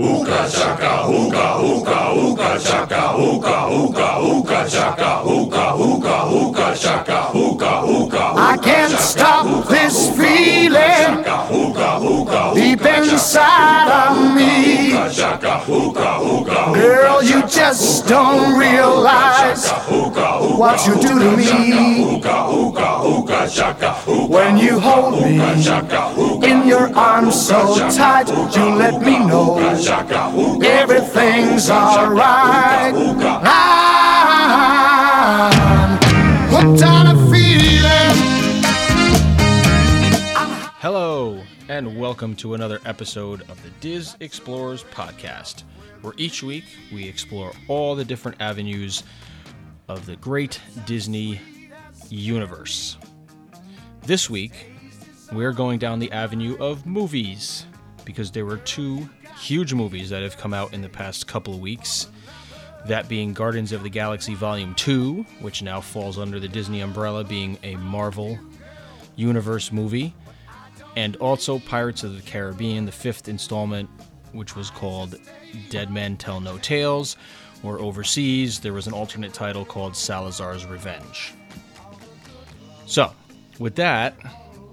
Ooga chaka, ooga, ooga, ooga chaka, ooga, ooga, ooga chaka, ooga, ooga, ooga chaka, ooga, ooga. I can't stop this feeling Chaka, ooga, ooga, deep inside of me. ooga chaka, ooga, ooga, Girl, you just don't realize what you do to me when you hold me chaka, ooga, in your arms so tight. You let me know everything's alright. I'm hooked on a feeling. Hello, and welcome to another episode of the Dis Explorers podcast, where each week we explore all the different avenues of the great Disney universe. This week, we're going down the avenue of movies because there were two huge movies that have come out in the past couple of weeks. That being Guardians of the Galaxy Volume 2, which now falls under the Disney umbrella, being a Marvel Universe movie and also Pirates of the Caribbean, the fifth installment, which was called Dead Men Tell No Tales, or overseas, there was an alternate title called Salazar's Revenge. So, with that,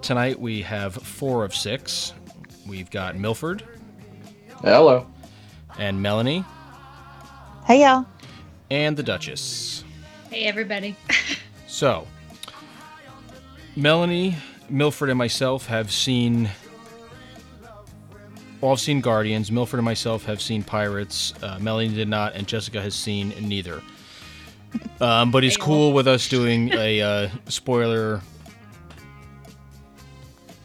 tonight we have four of six. We've got Milford Hello. and Melanie Hey y'all. and the Duchess. Hey, everybody. So, Melanie, Milford, and myself have seen. All have seen Guardians. Milford and myself have seen Pirates. Uh, Melanie did not, and Jessica has seen neither. Um, but he's cool with us doing a uh, spoiler,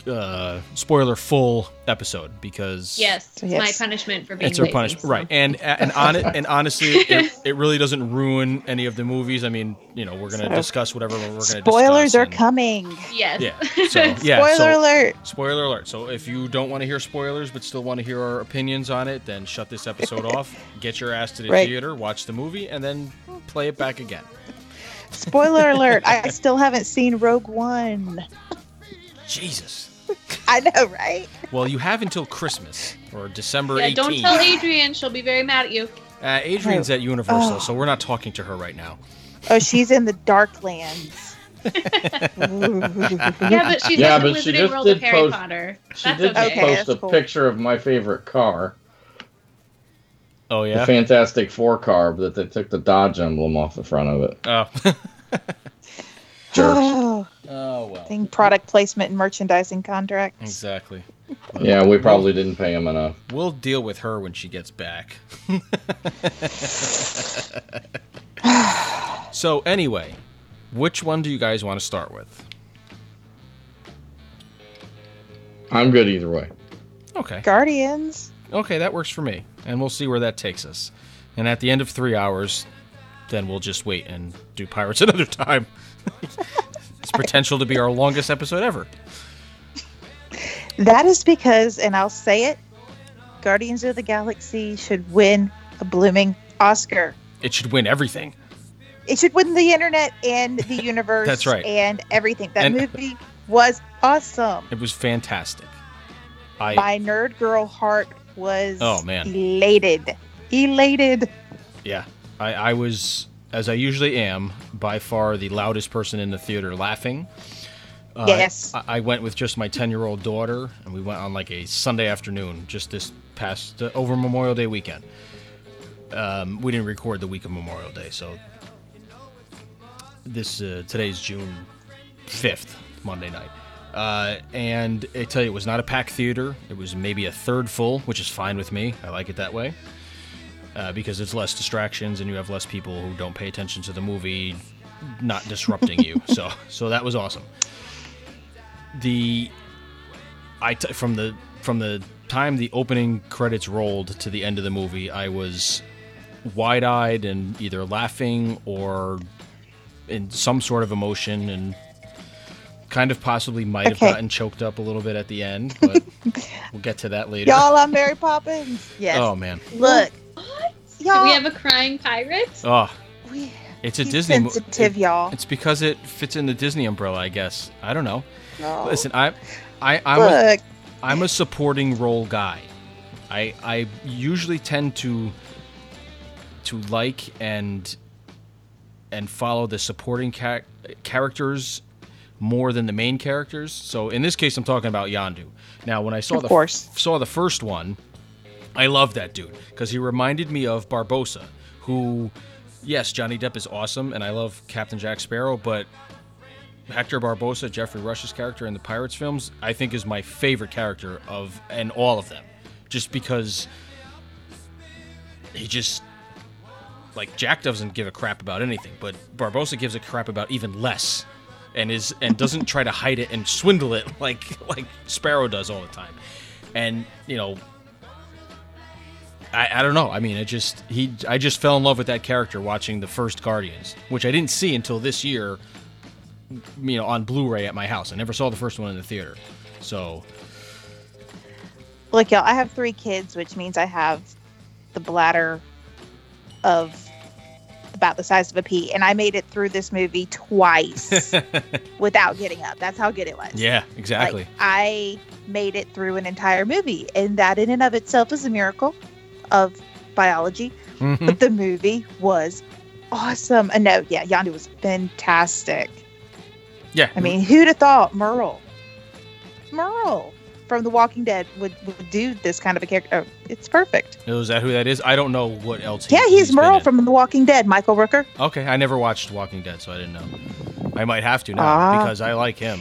uh, spoiler full episode because Yes, it's Yes. my punishment for being it's our lazy, punishment, so- right? And and on it, and honestly, it, it really doesn't ruin any of the movies. I mean, you know, we're gonna So, discuss whatever we're gonna Spoilers discuss are and- coming. Yes. Yeah. So yeah. Spoiler so, alert. Spoiler alert. So if you don't want to hear spoilers but still want to hear our opinions on it, then shut this episode off. Get your ass to the Right. theater, watch the movie, and then play it back again. Spoiler alert. I still haven't seen Rogue One. Jesus. I know, right? Well, you have until Christmas or December Yeah, 18th. don't tell Adrian; she'll be very mad at you. uh, Adrian's at Universal, Oh. so we're not talking to her right now. Oh, she's in the Darklands. Yeah, but she's Yeah, in the but she Wizarding just World did of Harry post- Potter. She That's did okay. Okay, post that's a cool. picture of my favorite car, Oh yeah, the. Fantastic Four car, but they took the Dodge emblem off the front of it. Oh. Jerks. Oh, well. thing product placement and merchandising contracts. Exactly. Yeah, we probably didn't pay him enough. We'll deal with her when she gets back. so, anyway, which one do you guys want to start with? I'm good either way. Okay. Guardians. Okay, that works for me. And we'll see where that takes us. And at the end of three hours, then we'll just wait and do Pirates another time. Potential to be our longest episode ever. That is because, and I'll say it, Guardians of the Galaxy should win a blooming Oscar. It should win everything. It should win the internet and the universe. That's right. And everything. That And- movie was awesome. It was fantastic. I My nerd girl heart was Oh, man. elated. Elated. Yeah, I, I was, as I usually am, by far the loudest person in the theater laughing. Uh, Yes. I, I went with just my 10 year old daughter, and we went on like a Sunday afternoon, just this past, uh, over Memorial Day weekend. Um, we didn't record the week of Memorial Day, so this, uh, today's June 5th, Monday night. Uh, and I tell you, it was not a packed theater. It was maybe a third full, which is fine with me. I like it that way uh, because it's less distractions and you have less people who don't pay attention to the movie not disrupting you. So so that was awesome. The I t- from the from the time the opening credits rolled to the end of the movie, I was wide-eyed and either laughing or in some sort of emotion and kind of possibly might have gotten choked up a little bit at the end, but we'll get to that later. Y'all, I'm Mary Poppins. Yes. Oh man. Look. Do Y'all. we have a crying pirate? Oh, we- it's a Disney movie. sensitive, it- y'all. It's because it fits in the Disney umbrella, I guess. I don't know. No. Listen, I, I, I'm a, Look. I'm a supporting role guy. I I usually tend to to like and and follow the supporting cha- characters more than the main characters. So in this case, I'm talking about Yondu. Now, when I saw Of the course. saw the first one, I love that dude because he reminded me of Barbossa, who, yes, Johnny Depp is awesome, and I love Captain Jack Sparrow, but Hector Barbossa, Geoffrey Rush's character in the Pirates films, I think is my favorite character of and all of them, just because he just like Jack doesn't give a crap about anything, but Barbossa gives a crap about even less, and is and doesn't try to hide it and swindle it like like Sparrow does all the time, and you know. I, I don't know. I mean, it just he. I just fell in love with that character watching the first Guardians, which I didn't see until this year you know on Blu-ray at my house. I never saw the first one in the theater. So Look, y'all, I have three kids, which means I have the bladder of about the size of a pea, and I made it through this movie twice without getting up. That's how good it was. yeah, exactly. Like, I made it through an entire movie, and that in and of itself is a miracle of biology. Mhm. But the movie was awesome. And no, yeah, Yondu was fantastic. Yeah, I mean, who'd have thought Merle, Merle from The Walking Dead would, would do this kind of a character? Oh, it's perfect. Oh, is that who that is? I don't know what else. he- Yeah, he's been Merle from The Walking Dead. Michael Rooker. Okay, I never watched Walking Dead, so I didn't know. I might have to now Ah. because I like him.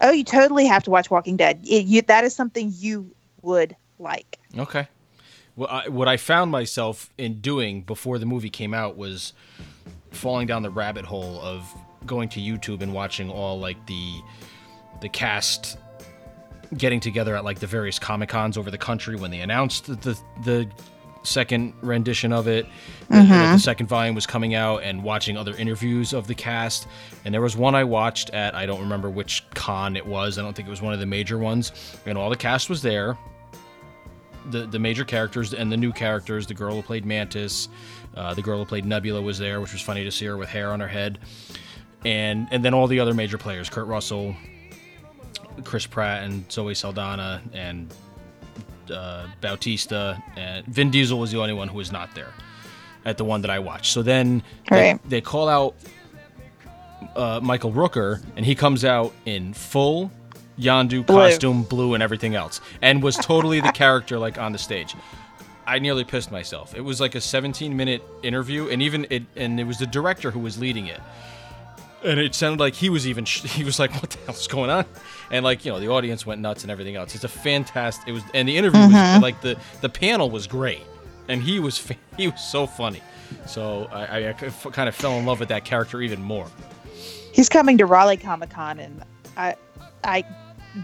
Oh, you totally have to watch Walking Dead. It, you, that is something you would like. Okay. Well, I, what I found myself in doing before the movie came out was falling down the rabbit hole of going to YouTube and watching all like the the cast getting together at like the various comic cons over the country when they announced the the, the second rendition of it. And that mm-hmm. the second volume was coming out and watching other interviews of the cast. And there was one i watched at i don't remember which con it was i don't think it was one of the major ones and all the cast was there the the major characters and the new characters. The girl who played Mantis, uh, the girl who played Nebula was there, which was funny to see her with hair on her head, and and then all the other major players: Kurt Russell, Chris Pratt, and Zoe Saldana, and uh, Bautista, and Vin Diesel was the only one who was not there at the one that I watched. So then they, Right. they call out uh, Michael Rooker, and he comes out in full Yondu Blue. costume, blue, and everything else, and was totally the character like on the stage. I nearly pissed myself. It was like a 17 minute interview, and even it, and it was the director who was leading it. And it sounded like he was even, sh- he was like, what the hell's going on? And like, you know, the audience went nuts and everything else. It's a fantastic, it was, and the interview was mm-hmm. like, the, the panel was great. And he was, fa- he was so funny. So I, I, I kind of fell in love with that character even more. He's coming to Raleigh Comic Con, and I, I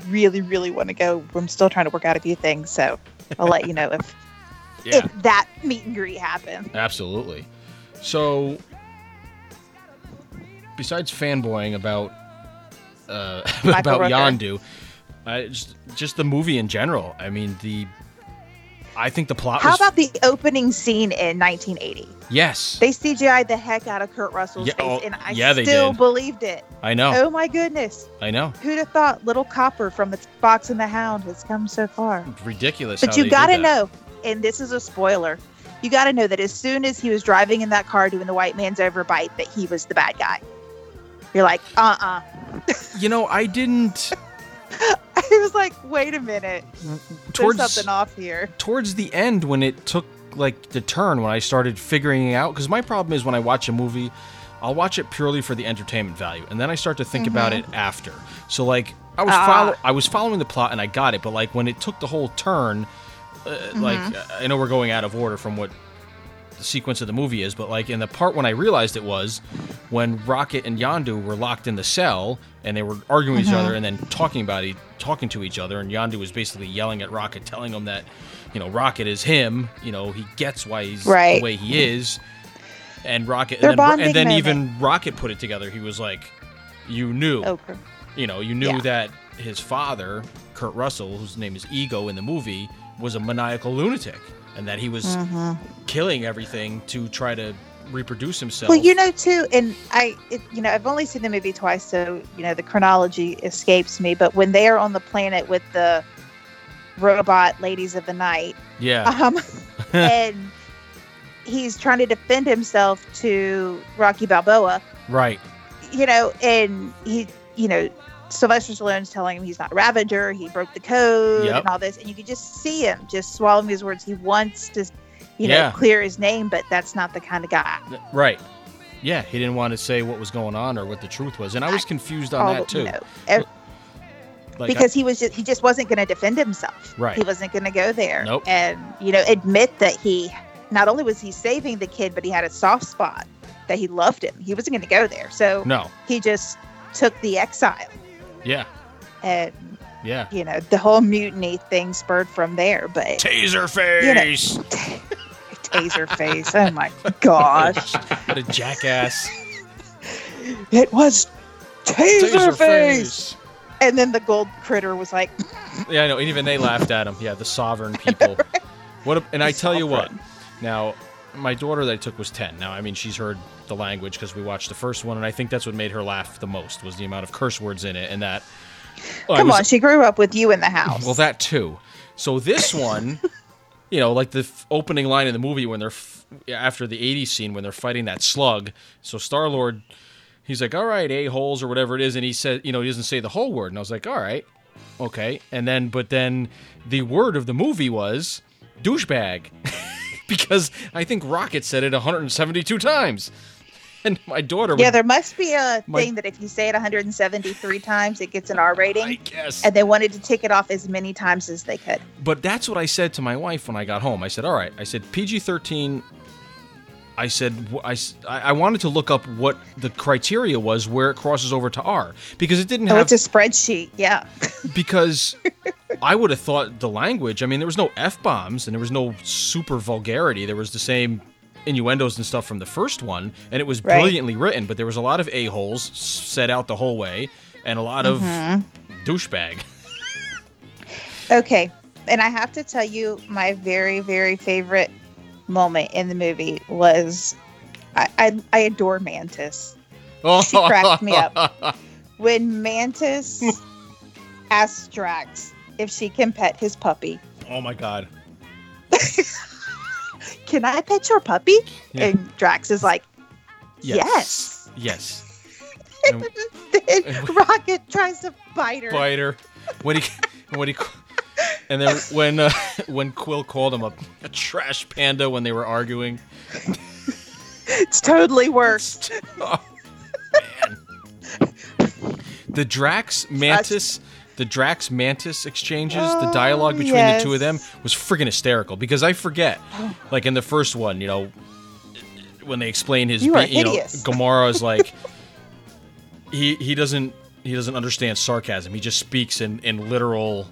really, really want to go. I'm still trying to work out a few things, so I'll let you know if Yeah. if that meet and greet happens. Absolutely. So, besides fanboying about uh, about Rooker. Yondu, I just just the movie in general. I mean, the I think the plot How was about the opening scene in 1980? yes. They CGI'd the heck out of Kurt Russell's Yeah, face, oh, and I yeah, still believed it. I know. Oh my goodness! I know. Who'd have thought Little Copper from the Fox and the Hound has come so far? Ridiculous. But you got to know, and this is a spoiler. You got to know that as soon as he was driving in that car doing the white man's overbite, that he was the bad guy. You're like, uh, uh You know, I didn't. I was like, wait a minute, Towards there's something off here. towards the end when it took like the turn when I started figuring it out because my problem is when I watch a movie I'll watch it purely for the entertainment value and then I start to think about it after. So like I was Ah. follow I was following the plot and I got it but like when it took the whole turn uh, like I know we're going out of order from what the sequence of the movie is, but like in the part when I realized it was when Rocket and Yondu were locked in the cell and they were arguing with each other and then talking about it, talking to each other, and Yondu was basically yelling at Rocket, telling him that, you know, Rocket is him. You know, he gets why he's Right. the way he is. And Rocket, Their and then, and then even Rocket put it together. He was like, "You knew." Oh, you know, you knew Yeah. that his father, Kurt Russell, whose name is Ego in the movie, was a maniacal lunatic, and that he was Mm-hmm. killing everything to try to reproduce himself. Well, you know, too, and I, it, you know, I've only seen the movie twice, so you know the chronology escapes me. But when they are on the planet with the robot ladies of the night. Yeah. Um, and he's trying to defend himself to Rocky Balboa, right. you know, and he, you know, Sylvester Stallone's telling him he's not a Ravager, he broke the code Yep. and all this, and you could just see him just swallowing his words. He wants to, you know, Yeah. clear his name, but that's not the kind of guy. Right. Yeah, he didn't want to say what was going on or what the truth was, and I was confused on that too. you know, ev- Like, because he was just he just wasn't going to defend himself. Right. He wasn't going to go there. Nope. And you know, admit that he not only was he saving the kid, but he had a soft spot that he loved him. He wasn't going to go there. So no. he just took the exile, Yeah. and Yeah. you know, the whole mutiny thing spurred from there. But Taser You know- face. taser face, oh my gosh, what a jackass. it was taser, Taser face. And then the gold critter was like, Yeah, I know. And even they laughed at him. Yeah, the sovereign people. What? A, and I tell you what. Now, my daughter that I took was ten. Now, I mean, she's heard the language because we watched the first one, and I think that's what made her laugh the most was the amount of curse words in it, and that. Well, "Come was- on, she grew up with you in the house." Well, that too. So this one, you know, like the f- opening line in the movie when they're f- after the '80s scene when they're fighting that slug. So Star Lord, he's like, "All right, a holes or whatever it is," and he said, you know, he doesn't say the whole word, and I was like, "All right, okay." And then, but then the word of the movie was douchebag, because I think Rocket said it 172 times, and my daughter, Yeah, would, there must be a My- thing that if you say it 173 times, it gets an R rating. guess. And they wanted to tick it off as many times as they could. But that's what I said to my wife when I got home. I said, "All right." I said, "PG thirteen." I said, I, I, I- I wanted to look up what the criteria was where it crosses over to R because it didn't Oh, have it's a spreadsheet. Yeah. because I would have thought the language. I mean, there was no f bombs and there was no super vulgarity. There was the same innuendos and stuff from the first one, and it was Right. brilliantly written. But there was a lot of a holes set out the whole way, and a lot of mm-hmm. douchebag. Okay. And I have to tell you, my very, very favorite moment in the movie was I, I, I adore Mantis. Oh. She cracked me up. When Mantis asks Drax if she can pet his puppy, Oh my god. can I pet your puppy? Yeah. And Drax is like, yes. Yes. And- Then Rocket tries to bite her. biter. When he, when he, and then when uh, when Quill called him a, a trash panda when they were arguing. It's totally worse. Oh, man. The Drax Mantis, the Drax Mantis exchanges, the Oh, dialogue between the two of them was friggin' hysterical because I forget, like in the first one, you know, when they explain his, You are be- you know. Gamora is like, he he doesn't he doesn't understand sarcasm. He just speaks in in literal.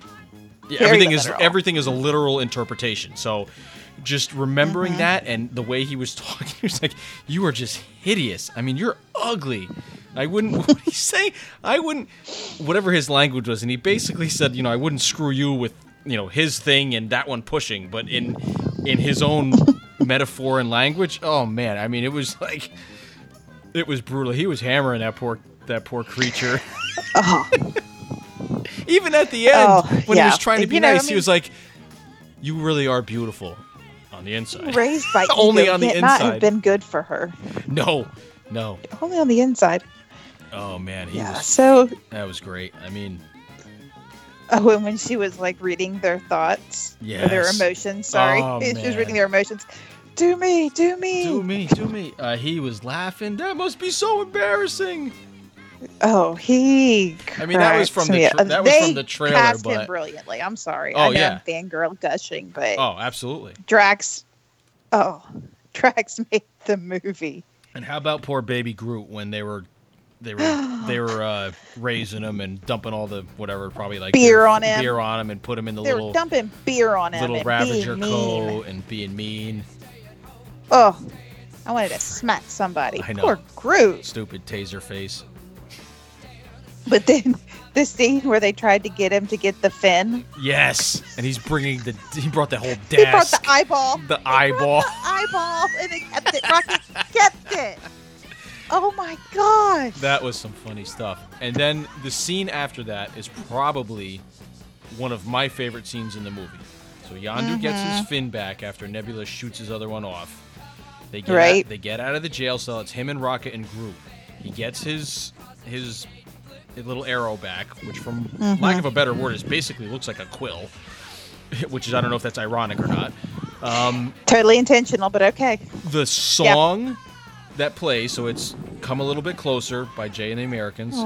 Yeah, Very everything is literal. everything is a literal interpretation. So, just remembering Mm-hmm. that and the way he was talking, he was like, "You are just hideous. I mean, you're ugly." I wouldn't. What did he say? I wouldn't. Whatever his language was, and he basically said, "You know, I wouldn't screw you with you know his thing and that one pushing," but in in his own metaphor and language. Oh man, I mean, it was like it was brutal. He was hammering that poor that poor creature. Oh, Even at the end, Oh, when he was trying to be You know, I nice, he was like, "You really are beautiful on the inside." raised by Only ego on the can't not have been good for her. No, no. Only on the inside. Oh man, he Yeah. was. So, That was great. I mean, oh, and when she was like reading their thoughts yeah, their emotions, sorry, Oh, she was reading their emotions. Do me, do me. do me, do me. Uh, he was laughing. That must be so embarrassing. Oh, he. I mean, that was from the tra- that was They from the trailer, cast him but- brilliantly. I'm sorry. Oh, I know yeah. I'm fangirl gushing, but Oh, absolutely. Drax. Oh, Drax made the movie. And how about poor baby Groot when they were they were they were uh, raising him and dumping all the whatever probably like Beer on him. beer on him and put him in the They were little dumping beer on him little Ravager coat and being mean. Oh, I wanted to smack somebody. I know. Poor Groot. Stupid taser face. But then the scene where they tried to get him to get the fin. Yes, and he's bringing the he brought the whole He brought the eyeball. the eyeball. The eyeball, and they kept it. Rocket kept it. Oh my gosh. That was some funny stuff. And then the scene after that is probably one of my favorite scenes in the movie. So Yondu gets his fin back after Nebula shoots his other one off. They get Right. out, they get out of the jail cell. It's him and Rocket and Groot. He gets his his, little arrow back, which, from lack of a better word, is basically looks like a quill. Which is I don't know if that's ironic or not. Um, Totally intentional, but okay. the song that play, so it's "Come a Little Bit Closer" by Jay and the Americans,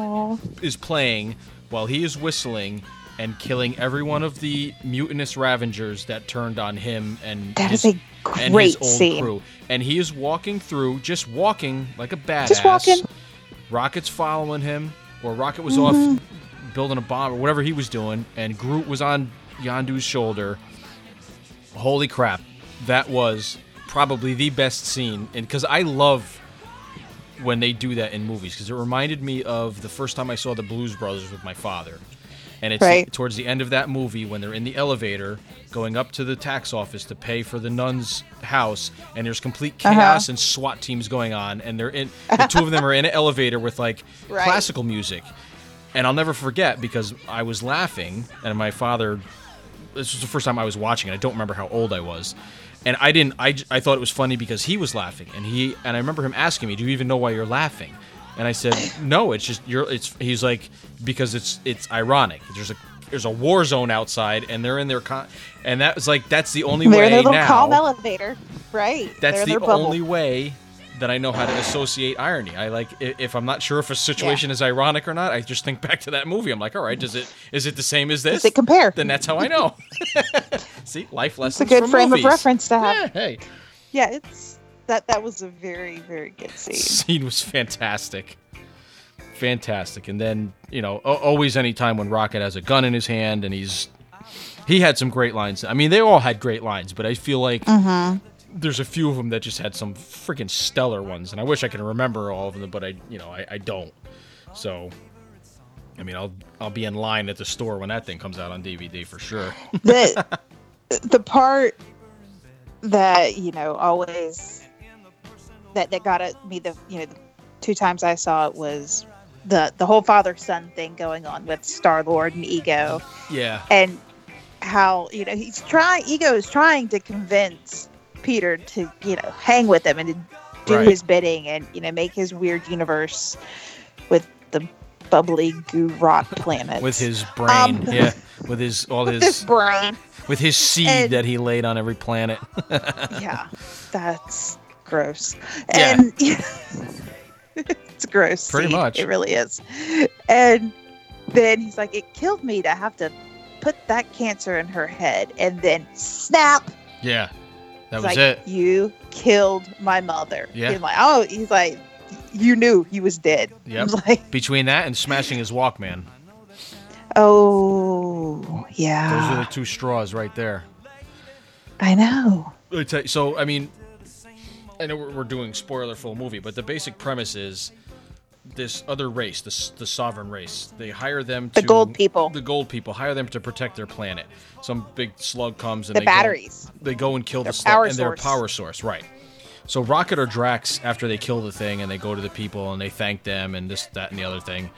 is playing while he is whistling and killing every one of the mutinous Ravengers that turned on him and That his, is a and great scene. crew. And he is walking through, just walking like a badass. Just walking. Rocket's following him, or Rocket was Mm-hmm. off building a bomb or whatever he was doing, and Groot was on Yondu's shoulder. Holy crap, that was probably the best scene, and because I love when they do that in movies, because it reminded me of the first time I saw the Blues Brothers with my father. And it's Right. towards the end of that movie when they're in the elevator going up to the tax office to pay for the nun's house, and there's complete Uh-huh. chaos and SWAT teams going on, and they're in the two of them are in an elevator with like Right. classical music. And I'll never forget because I was laughing, and my father. This was the first time I was watching it. I don't remember how old I was, and I didn't. I, I thought it was funny because he was laughing, and he and I remember him asking me, "Do you even know why you're laughing?" And I said, "No, it's just you're." It's he's like because it's it's ironic. There's a there's a war zone outside, and they're in their con, and that was like that's the only They're way their little now. calm elevator, right? That's They're the only way that I know how to associate irony. I like if I'm not sure if a situation is ironic or not, I just think back to that movie. I'm like, all right, does it is it the same as this? Does it compare? Then that's how I know. See, life lessons. It's a good frame movies. of reference to have. Yeah, hey, Yeah, it's that. That was a very, very good scene. scene was fantastic, fantastic. And then you know, always any time when Rocket has a gun in his hand and he's he had some great lines. I mean, they all had great lines, but I feel like mm-hmm. There's a few of them that just had some freaking stellar ones, and I wish I could remember all of them, but I, you know, I, I don't. So, I mean, I'll I'll be in line at the store when that thing comes out on DVD for sure. the the part that you know always that that got at me the you know the two times I saw it was the the whole father son thing going on with Star Lord and Ego yeah, and how you know he's trying Ego is trying to convince Peter to you know hang with him and to do Right. his bidding and you know make his weird universe with the bubbly goo rock planet with his brain, Um, yeah, with his all with this his brain with his seed and- that he laid on every planet. yeah, that's gross. Yeah. And it's gross. Pretty seed. much. It really is. And then he's like, it killed me to have to put that cancer in her head. And then snap. yeah, that He's was like, it. You killed my mother. Yeah. He's like, oh, he's like, you knew he was dead. Yeah. Like, Between that and smashing his Walkman, oh, yeah. those are the two straws right there. I know. Let me tell you- So, I mean, I know we're, we're doing spoiler full movie, but the basic premise is this other race, the, s- the sovereign race. They hire them to The gold people. The gold people hire them to protect their planet. Some big slug comes and The they batteries. Go, they go and kill Their the slug and their power source, right? So Rocket or Drax, after they kill the thing and they go to the people and they thank them and this, that, and the other thing.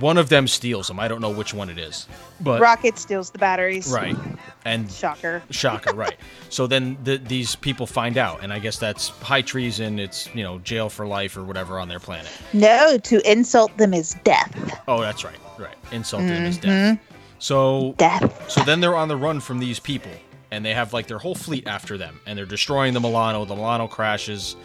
One of them steals them. I don't know which one it is, but Rocket steals the batteries. right, and Shocker. Shocker, right. So then the, these people find out, and I guess that's high treason. It's, you know, jail for life or whatever on their planet. No, to insult them is death. Oh, that's right. Right. Insult to them is death. Mm-hmm. So, Death. so then they're on the run from these people, and they have like their whole fleet after them, and they're destroying the Milano. The Milano crashes.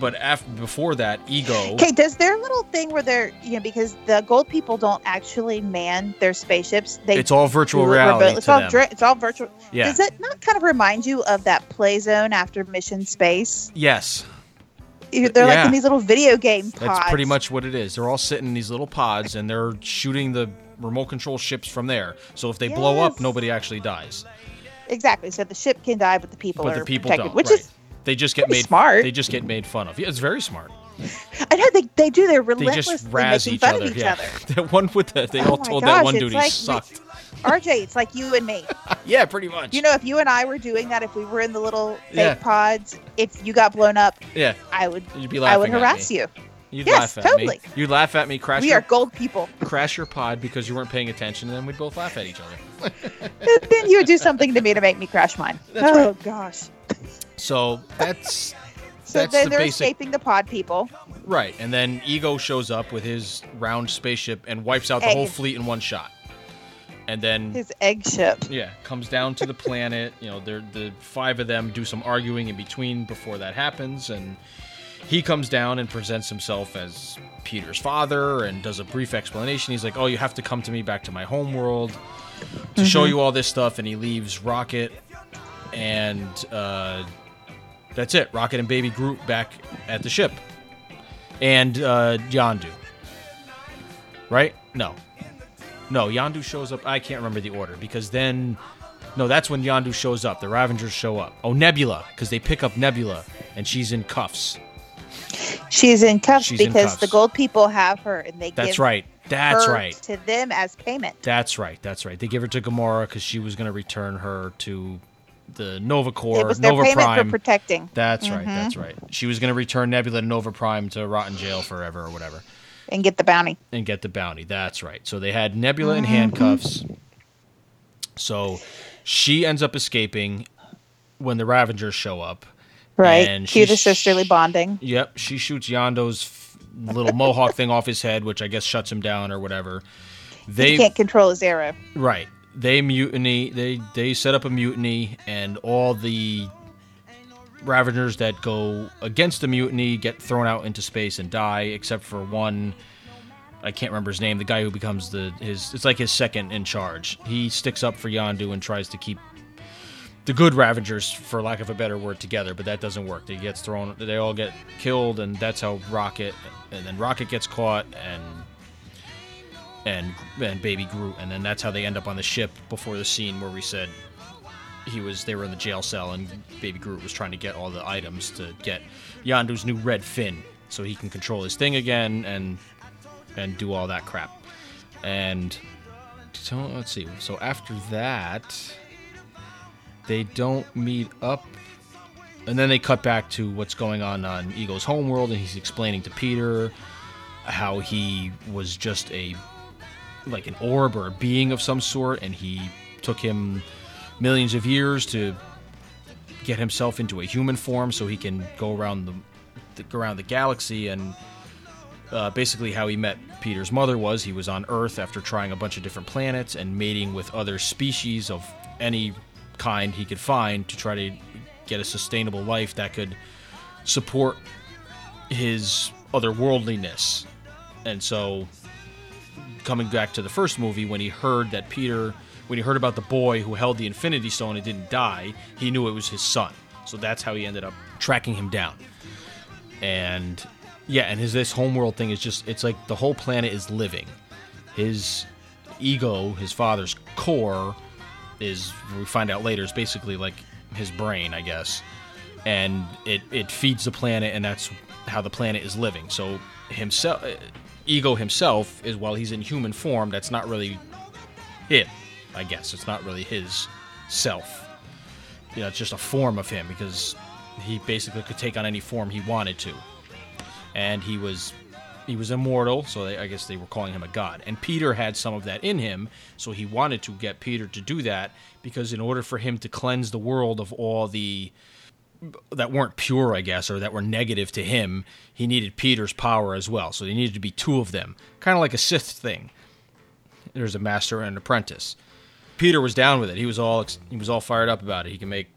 But after, before that, Ego. Okay, does their little thing where they're you know because the gold people don't actually man their spaceships, they It's all virtual reality remote- It's all dri- it's all virtual. Yeah. Does that not kind of remind you of that play zone after Mission Space? Yes, They're like in these little video game pods. that's pretty much what it is. They're all sitting in these little pods, and they're shooting the remote control ships from there. So if they blow up, nobody actually dies. exactly. So the ship can die, but the people but are the people protected, don't. which right. is they just get pretty made smart. They just get made fun of. Yeah, it's very smart. I know they, they do. They're They just razz making each fun other. of each yeah, other. that one with the they Oh all told gosh, that one dude like we- sucked. RJ, it's like you and me. Yeah, pretty much. You know, if you and I were doing that, if we were in the little fake Yeah. pods, if you got blown up, yeah, I would you'd be laughing. I would harass you. You'd Yes, laugh at totally. me. You'd laugh at me, crash we your, are gold people. crash your pod because you weren't paying attention, and then we'd both laugh at each other. then you would do something to me to make me crash mine. That's oh gosh. So that's So That's then the they're basic- escaping the pod people. right. And then Ego shows up with his round spaceship and wipes out the whole fleet in one shot. And then His egg ship. Yeah, comes down to the planet. You know, they're, the five of them do some arguing in between before that happens, and he comes down and presents himself as Peter's father and does a brief explanation. He's like, "Oh, you have to come to me back to my home world to show you all this stuff," and he leaves Rocket and uh, that's it. Rocket and Baby Groot back at the ship, and uh, Yondu. Right? No, no. Yondu shows up. I can't remember the order because then, no, that's when Yondu shows up. The Ravengers show up. Oh, Nebula, because they pick up Nebula and she's in cuffs. She's in cuffs She's in because cuffs. the gold people have her and they give That's right. That's her right. to them as payment. That's right. That's right. They give her to Gamora because she was going to return her to the Nova Corps, it was their Nova payment Prime. for protecting that's right. Mhm. That's right. She was going to return Nebula to Nova Prime to rot in jail forever or whatever. and get the bounty. and get the bounty. That's right. So they had Nebula in handcuffs. So she ends up escaping when the Ravengers show up. Right. And Cue the sisterly bonding. Yep, she shoots Yondu's little mohawk thing off his head, which I guess shuts him down or whatever. he They can't control his arrow. right. They mutiny. They they set up a mutiny, and all the Ravagers that go against the mutiny get thrown out into space and die, except for one. I can't remember his name. The guy who becomes the his. It's like his second in charge. He sticks up for Yondu and tries to keep the good Ravagers, for lack of a better word, together. But that doesn't work. They gets thrown. They all get killed, and that's how Rocket. And then Rocket gets caught, and and and Baby Groot, and then that's how they end up on the ship before the scene where we said he was. They were in the jail cell, and Baby Groot was trying to get all the items to get Yondu's new red fin, so he can control his thing again and and do all that crap. And so let's see. So after that, they don't meet up. And then they cut back to what's going on on Ego's homeworld, and he's explaining to Peter how he was just a like an orb or a being of some sort, and he took him millions of years to get himself into a human form so he can go around the, the around the galaxy and uh, basically how he met Peter's mother was he was on Earth after trying a bunch of different planets and mating with other species of any kind he could find to try to get a sustainable life that could support his otherworldliness. And so coming back to the first movie when he heard that Peter when he heard about the boy who held the Infinity Stone and didn't die, he knew it was his son. So that's how he ended up tracking him down. And yeah, and his this homeworld thing is just it's like the whole planet is living. His ego, his father's core is we find out later is basically like his brain, I guess. And it it feeds the planet and that's how the planet is living. So himself ego himself is while he's in human form, that's not really him, I guess. It's not really his self. You know, it's just a form of him because he basically could take on any form he wanted to. And he was he was immortal, so they, I guess they were calling him a god. And Peter had some of that in him, so he wanted to get Peter to do that because in order for him to cleanse the world of all the that weren't pure, I guess, or that were negative to him, he needed Peter's power as well. So there needed to be two of them, kind of like a Sith thing. There's a master and an apprentice. Peter was down with it. He was all he was all fired up about it. He can make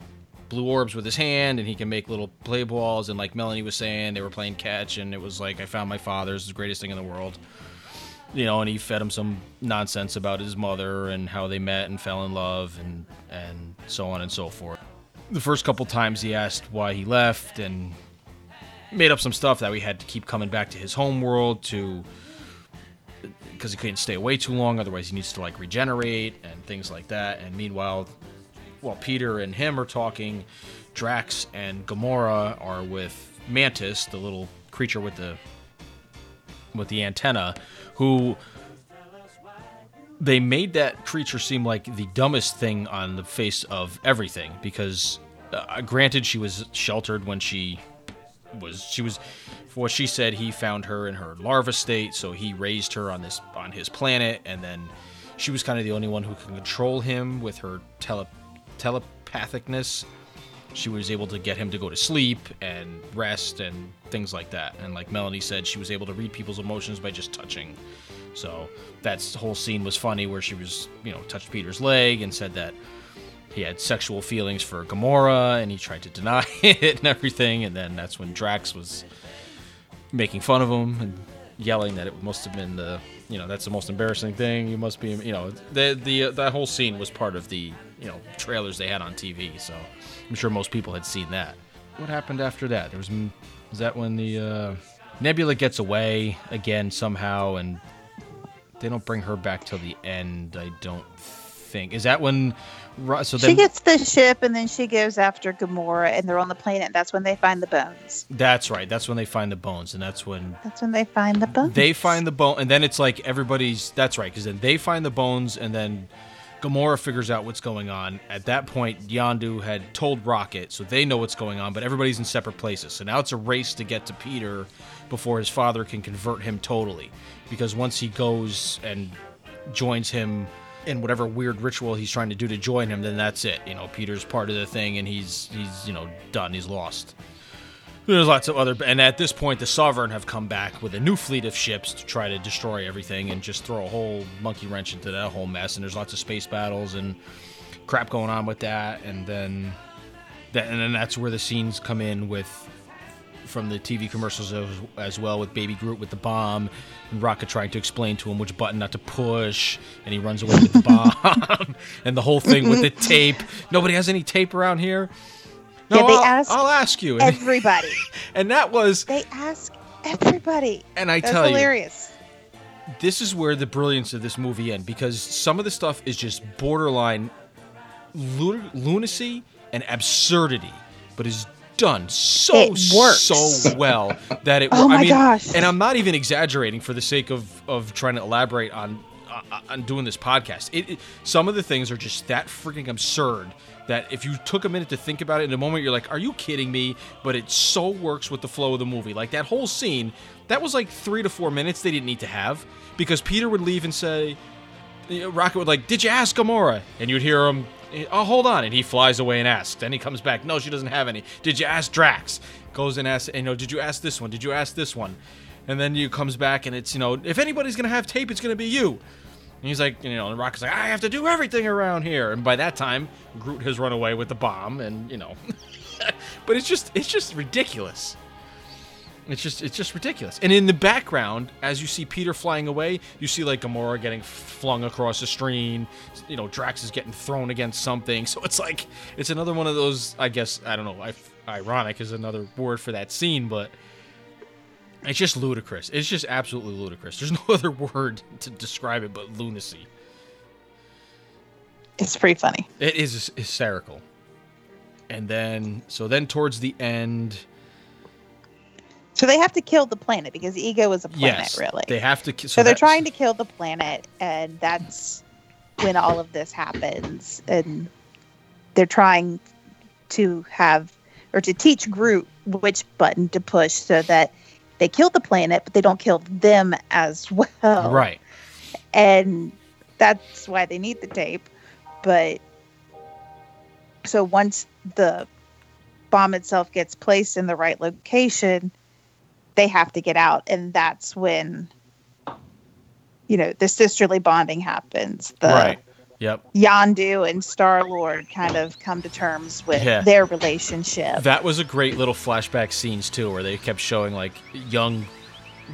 blue orbs with his hand, and he can make little play balls. And like Melanie was saying, they were playing catch, and it was like I found my father's the greatest thing in the world. You know, and he fed him some nonsense about his mother and how they met and fell in love, and and so on and so forth. The first couple times he asked why he left, and made up some stuff that we had to keep coming back to his home world to because he couldn't stay away too long otherwise he needs to like regenerate and things like that. And meanwhile while peter and him are talking drax and gamora are with mantis the little creature with the with the antenna who they made that creature seem like the dumbest thing on the face of everything because uh, granted she was sheltered when she was she was for what she said he found her in her larva state so he raised her on this on his planet and then she was kind of the only one who can control him with her tele, telepathicness. She was able to get him to go to sleep and rest and things like that. And like melanie said she was able to read people's emotions by just touching so that whole scene was funny where she was you know touched peter's leg and said that he had sexual feelings for Gamora, and he tried to deny it and everything. And then that's when Drax was making fun of him and yelling that it must have been the, you know, that's the most embarrassing thing. You must be, you know, the the that whole scene was part of the, you know, trailers they had on TV. So I'm sure most people had seen that. What happened after that? There was, is that when the uh, Nebula gets away again somehow, and they don't bring her back till the end. I don't think. Is that when? So then she gets the ship and then she goes after Gamora and they're on the planet. That's when they find the bones. That's right. That's when they find the bones, and that's when That's when they find the bones. they find the bone, and then it's like everybody's. That's right, because then they find the bones, and then Gamora figures out what's going on. At that point, Yondu had told Rocket, so they know what's going on, but everybody's in separate places. So now it's a race to get to Peter before his father can convert him totally, because once he goes and joins him in whatever weird ritual he's trying to do to join him, then that's it. You know, Peter's part of the thing, and he's he's you know done. He's lost. There's lots of other, and at this point, the Sovereign have come back with a new fleet of ships to try to destroy everything and just throw a whole monkey wrench into that whole mess. And there's lots of space battles and crap going on with that. And then, that, and then that's where the scenes come in with from the TV commercials as, as well with Baby Groot with the bomb and Rocket trying to explain to him which button not to push, and he runs away with the bomb, and the whole thing with the tape. Nobody has any tape around here. No, Yeah, they I'll, ask I'll ask you. Everybody. and that was, they ask everybody. and I That's tell you, hilarious. this is where the brilliance of this movie ends because some of the stuff is just borderline lu- lunacy and absurdity, but is done so so well that it. Oh I my mean, gosh. And I'm not even exaggerating for the sake of of trying to elaborate on Uh, on doing this podcast. It, it some of the things are just that freaking absurd that if you took a minute to think about it in a moment, you're like, "Are you kidding me?" But it so works with the flow of the movie. Like that whole scene, that was like three to four minutes they didn't need to have because Peter would leave and say, Rocket would like, "Did you ask Gamora?" And you'd hear him, "Oh, hold on," and he flies away and asks. Then he comes back, "No, she doesn't have any." Did you ask Drax? Goes and asks, you know, "Did you ask this one? Did you ask this one?" And then you comes back and it's you know, if anybody's gonna have tape, it's gonna be you. And he's like, you know, and Rocket's like, I have to do everything around here. And by that time, Groot has run away with the bomb, and you know, but it's just, it's just ridiculous. It's just it's just ridiculous. And in the background, as you see Peter flying away, you see like Gamora getting flung across the screen. You know, Drax is getting thrown against something. So it's like it's another one of those. I guess I don't know. I, ironic is another word for that scene, but it's just ludicrous. It's just absolutely ludicrous. There's no other word to describe it but lunacy. It's pretty funny. It is hysterical. And then so then towards the end, So they have to kill the planet because ego is a planet, yes, really. they have to. ki- so they're trying to kill the planet, and that's when all of this happens. And they're trying to have or to teach Groot which button to push so that they kill the planet, but they don't kill them as well. right. and that's why they need the tape. But so once the bomb itself gets placed in the right location, they have to get out, and that's when you know the sisterly bonding happens. The right. Yep. Yondu and Star Lord kind of come to terms with Yeah. their relationship. That was a great little flashback scenes too, where they kept showing like young,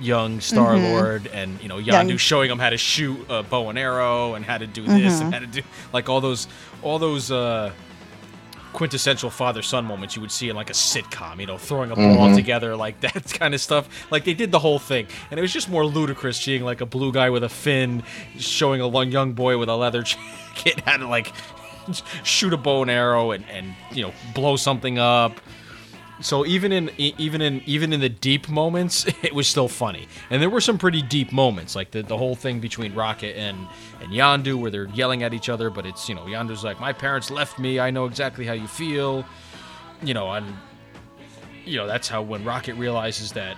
young Star Lord and you know Yondu Mm-hmm. Young- showing him how to shoot a bow and arrow and how to do this Mm-hmm. and how to do like all those, all those uh, quintessential father son moments you would see in like a sitcom. You know, throwing a mm-hmm. ball together like that kind of stuff. Like they did the whole thing, and it was just more ludicrous seeing like a blue guy with a fin showing a young boy with a leather jacket how to like shoot a bow and arrow and and you know blow something up so even in even in even in the deep moments it was still funny. And there were some pretty deep moments like the, the whole thing between rocket and and yondu where they're yelling at each other but it's you know yondu's like my parents left me. I know exactly how you feel. You know and you know, that's how when Rocket realizes that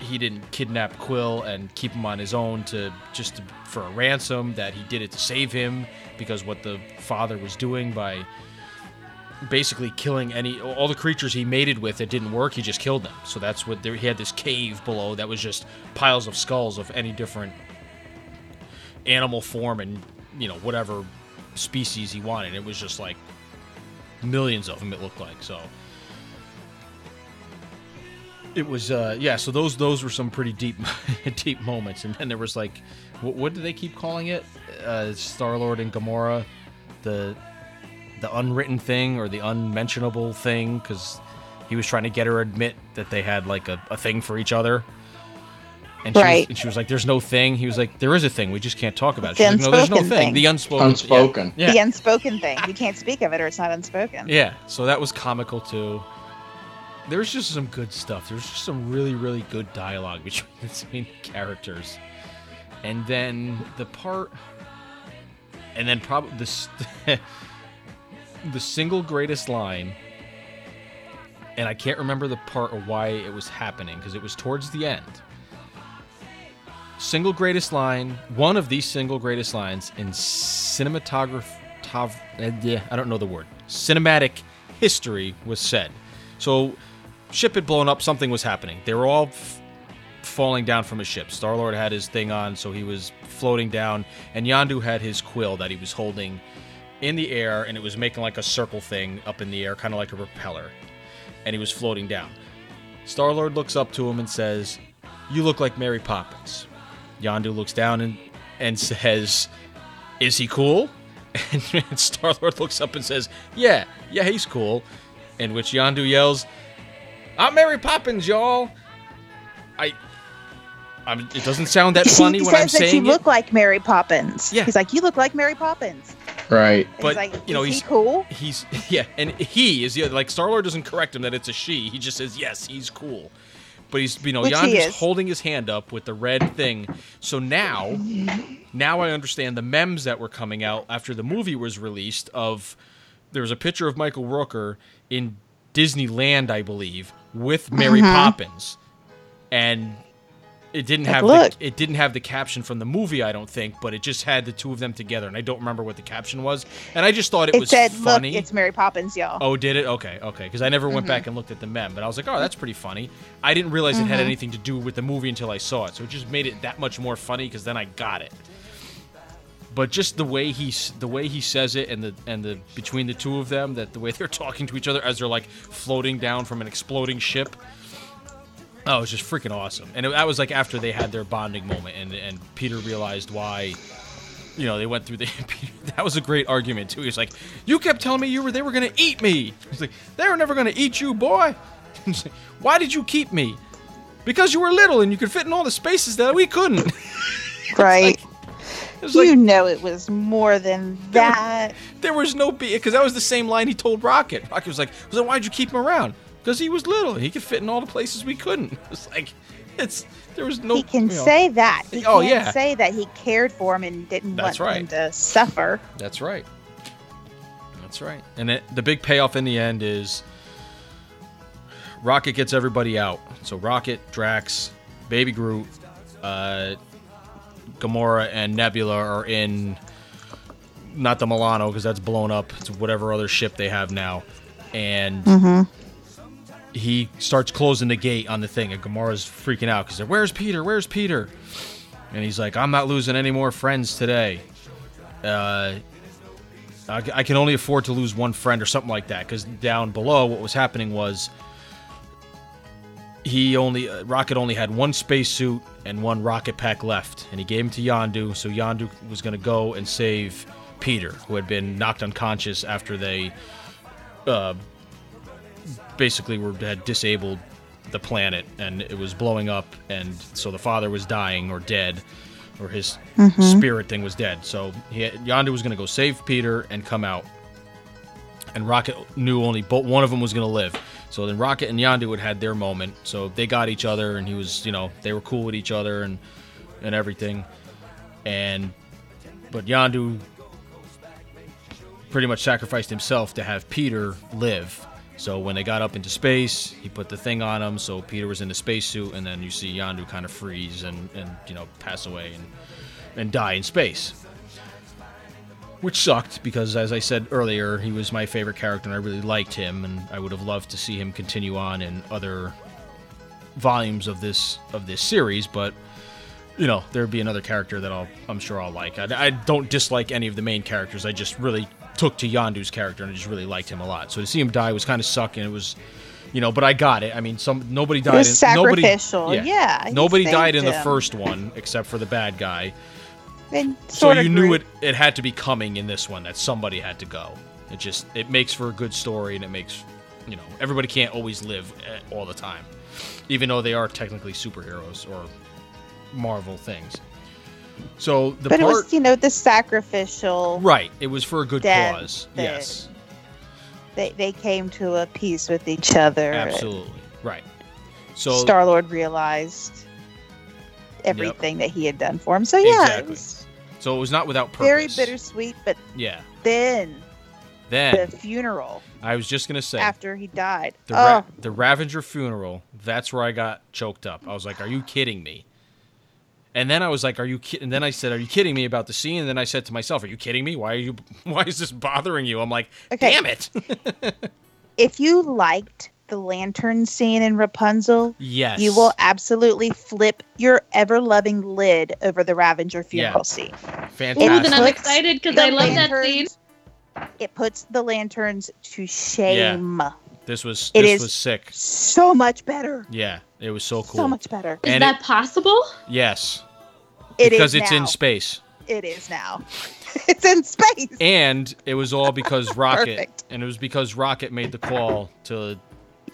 he didn't kidnap Quill and keep him on his own to just to, for a ransom, that he did it to save him because what the father was doing by basically killing any all the creatures he mated with that didn't work, he just killed them. So that's what there, he had this cave below that was just piles of skulls of any different animal form and you know whatever species he wanted. It was just like millions of them. It looked like so. It was uh yeah. So those those were some pretty deep deep moments, and then there was like, what, what do they keep calling it? Uh, Star Lord and Gamora, the the unwritten thing or the unmentionable thing, because he was trying to get her admit that they had like a, a thing for each other. And she, was, Right. and she was like, "There's no thing." He was like, "There is a thing. We just can't talk about it." The She's like, "No, there's no thing. thing. The unspoken." Unspoken. Yeah. The unspoken thing. You can't speak of it or it's not unspoken. Yeah, so that was comical too. There's just some good stuff. There's just some really, really good dialogue between the main characters. And then the part, and then probably the s- the single greatest line, and I can't remember the part or why it was happening because it was towards the end. Single greatest line, one of these single greatest lines in cinematography. Eh, I don't know the word. Cinematic history was said. So, ship had blown up. Something was happening. They were all f- falling down from a ship. Star Lord had his thing on, so he was floating down, and Yondu had his quill that he was holding in the air, and it was making like a circle thing up in the air, kind of like a propeller, and he was floating down. Star Lord looks up to him and says, "You look like Mary Poppins." Yondu looks down and and says, "Is he cool?" And Star Lord looks up and says, "Yeah, yeah, he's cool." In which Yondu yells, "I'm Mary Poppins, y'all!" I, I'm, it doesn't sound that funny he when I'm says that you it, look like Mary Poppins. Yeah. He's like, you look like Mary Poppins. Right. But, he's like, you know, is he's- he cool? he's yeah, and he is yeah, like Star Lord doesn't correct him that it's a she. He just says yes, he's cool. But he's you know Which he is. holding his hand up with the red thing. So now, now I understand the memes that were coming out after the movie was released. Of there was a picture of Michael Rooker in Disneyland, I believe, with Mary Mm-hmm. Poppins, and it didn't Like, have look. the, it didn't have the caption from the movie, I don't think, but it just had the two of them together, and I don't remember what the caption was. And I just thought it, It was said, funny. look, it's Mary Poppins, y'all. Oh, did it? Okay, okay. Because I never Mm-hmm. went back and looked at the mem, but I was like, oh, that's pretty funny. I didn't realize it had Mm-hmm. anything to do with the movie until I saw it, so it just made it that much more funny. Because then I got it. But just the way he the way he says it, and the and the between the two of them, that the way they're talking to each other as they're like floating down from an exploding ship. Oh, it was just freaking awesome. And it, that was like after they had their bonding moment, and and Peter realized why you know, they went through the. that was a great argument too. He's like, "You kept telling me you were they were gonna eat me." He's like, "They were never gonna eat you, boy." He's like, Why did you keep me? Because you were little and you could fit in all the spaces that we couldn't. right. Was you like know it was more than that. there was no because that was the same line he told Rocket. Rocket was like, "So why'd you keep him around?" Because he was little he could fit in all the places we couldn't. It's like, it's there was no. he can you know- say that. He Oh, yeah. say that he cared for him and didn't That's want right. him to suffer. That's right. That's right. And it, the big payoff in the end is Rocket gets everybody out. So Rocket, Drax, Baby Groot, uh, Gamora, and Nebula are in not the Milano because that's blown up. It's whatever other ship they have now, and he starts closing the gate on the thing, and Gamora's freaking out because where's Peter? Where's Peter? And he's like, I'm not losing any more friends today. Uh, I, I can only afford to lose one friend or something like that because down below what was happening was he only uh, rocket only had one spacesuit and one rocket pack left and he gave him to yondu so yondu was going to go and save peter who had been knocked unconscious after they uh, basically were had disabled the planet and it was blowing up and so the father was dying or dead or his mm-hmm. spirit thing was dead. So he had, yondu was going to go save peter and come out. And rocket knew only both one of them was going to live. So then rocket and yondu had had their moment. So they got each other and he was you know they were cool with each other and and everything. And but yondu pretty much sacrificed himself to have peter live So when they got up into space, he put the thing on him. So Peter was in the spacesuit, and then you see Yondu kind of freeze and, and you know pass away and and die in space, which sucked because as I said earlier, he was my favorite character, and I really liked him, and I would have loved to see him continue on in other volumes of this of this series, but you know there'd be another character that I'll I'm sure I'll like. I, I don't dislike any of the main characters. I just really took to Yondu's character and I just really liked him a lot. So to see him die was kind of sucking. It was, you know, but I got it. I mean, some nobody died. It was in, nobody, sacrificial. Yeah, nobody died in the first one except for the bad guy. So you knew it. It had to be coming in this one that somebody had to go. It just it makes for a good story and it makes, you know, everybody can't always live eh, all the time, even though they are technically superheroes or Marvel things. So the But it was, you know, the sacrificial. right, it was for a good cause. Yes, They they came to a peace with each other. absolutely right. So Star Lord realized everything that he had done for him. So yeah, Exactly. it was so it was not without purpose. very bittersweet. But Yeah. then Then the funeral I was just gonna say after he died. the oh, Ra- the Ravager funeral. That's where I got choked up. I was like, "Are you kidding me?" And then I was like, "Are you?" Ki-? And then I said, "Are you kidding me about the scene?" And then I said to myself, "Are you kidding me? Why are you? Why is this bothering you?" I'm like, Okay. "Damn it!" if you liked the lantern scene in Rapunzel, yes, you will absolutely flip your ever loving lid over the Ravager funeral Yeah. scene. Fantastic. Well, then I'm excited because I love that scene. It puts the lanterns to shame. This was It this is- was sick. So much better. Yeah, it was so cool. So much better. Is And that possible? Yes, It is because it's now. in space. It is now. it's in space. And it was all because Rocket, Perfect. and it was because Rocket made the call to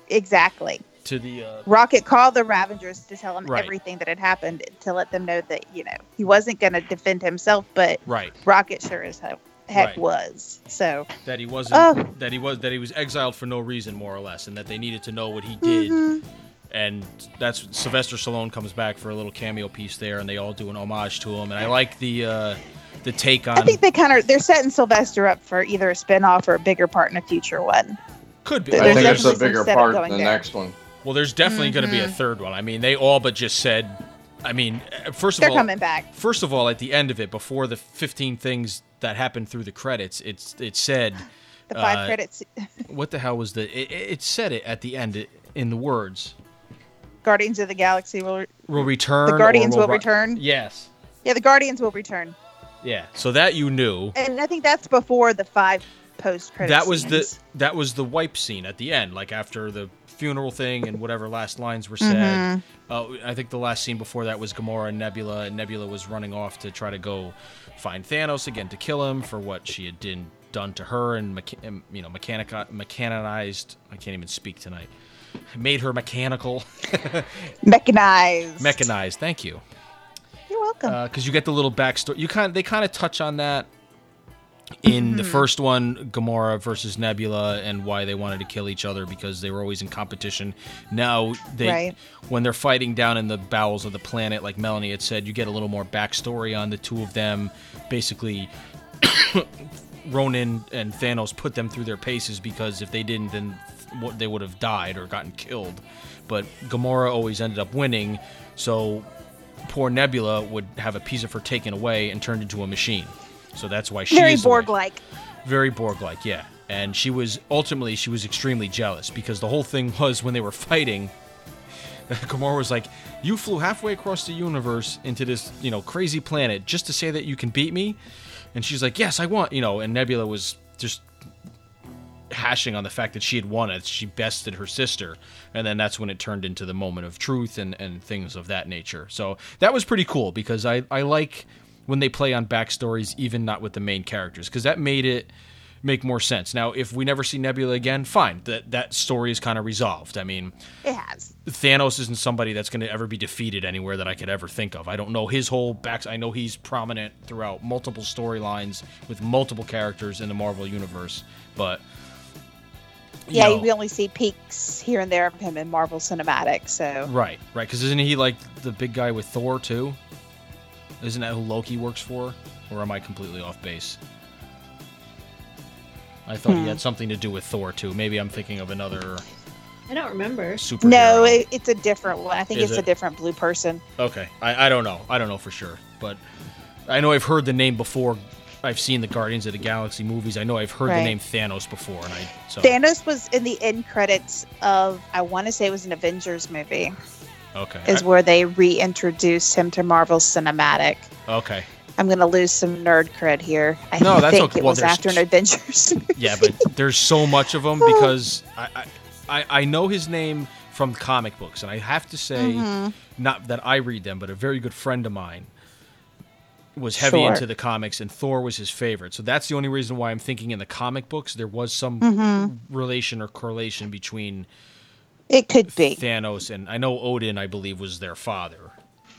exactly. to the uh, Rocket called the Ravagers to tell them Right. everything that had happened to let them know that, you know, he wasn't going to defend himself, but right Rocket sure as heck, heck Right. was. So, that he wasn't Oh. that he was that he was exiled for no reason more or less, and that they needed to know what he did. mhm. And that's Sylvester Stallone comes back for a little cameo piece there, and they all do an homage to him. And I like the uh, the take on I think they kind of, they're setting Sylvester up for either a spinoff or a bigger part in a future one. could be. There's I Well, think there's, it's a bigger part going in the there. next one. well, there's definitely going to be a third one. I mean, they all but just said. I mean, uh, first of They're all, coming back. first of all, at the end of it, before the 15 things that happened through the credits, it's it said The five Uh, credits, what the hell was the it, it it said it at the end it, in the words Guardians of the Galaxy will, will return. the Guardians will ri- return. Yes. Yeah, the Guardians will return. Yeah. So that you knew. And I think that's before the five post credits. that was the that was the wipe scene at the end, like after the funeral thing and whatever last lines were said. Mhm. Uh, I think the last scene before that was Gamora and Nebula, and Nebula was running off to try to go find Thanos again to kill him for what she had done to her and mecha- and, you know mechanic mechanized. I can't even speak tonight. Made her mechanical, mechanized. mechanized. Thank you. You're welcome. Uh, because you get the little backstory. You kind they kind of touch on that in the mm-hmm. first one, Gamora versus Nebula, and why they wanted to kill each other because they were always in competition. Now they, Right. when they're fighting down in the bowels of the planet, like Melanie had said, you get a little more backstory on the two of them. Basically, Ronan and Thanos put them through their paces because if they didn't, then what they would have died or gotten killed. But Gamora always ended up winning, so poor Nebula would have a piece of her taken away and turned into a machine. So that's why she Very is the way- Borg like. very Borg-like, yeah. And she was ultimately she was extremely jealous because the whole thing was when they were fighting. Gamora was like, "You flew halfway across the universe into this, you know, crazy planet just to say that you can beat me," and she's like, "Yes, I want," you know. And Nebula was just hashing on the fact that she had won it. She bested her sister, and then that's when it turned into the moment of truth and and things of that nature. So that was pretty cool because I I like when they play on backstories, even not with the main characters, because that made it make more sense. Now, if we never see Nebula again, fine. That that story is kind of resolved. I mean, It has. Thanos isn't somebody that's going to ever be defeated anywhere that I could ever think of. I don't know his whole back. I know he's prominent throughout multiple storylines with multiple characters in the Marvel universe, but Yeah, know- we only see peeks here and there of him in Marvel Cinematic. So right, right. Because isn't he like the big guy with Thor too? Isn't that who Loki works for? Or am I completely off base? I thought he Hmm. had something to do with Thor too. Maybe I'm thinking of another I don't remember. superhero. No, it, it's a different one. I think Is it's a different blue person. Okay, I, I don't know. I don't know for sure, but I know I've heard the name before. I've seen the Guardians of the Galaxy movies. I know I've heard the name Thanos before, and I so Thanos was in the end credits of I want to say it was an Avengers movie. okay, Is where they reintroduced him to Marvel Cinematic. Okay, I'm gonna lose some nerd cred here. I No, that's think okay. it Well, was after an Avengers. movie. yeah, but there's so much of them because I, I I I know his name from comic books, and I have to say, Mhm. not that I read them, but a very good friend of mine was heavy Sure. into the comics, and Thor was his favorite. So that's the only reason why I'm thinking in the comic books there was some Mhm. relation or correlation between It could be. Thanos and I know Odin, I believe, was their father.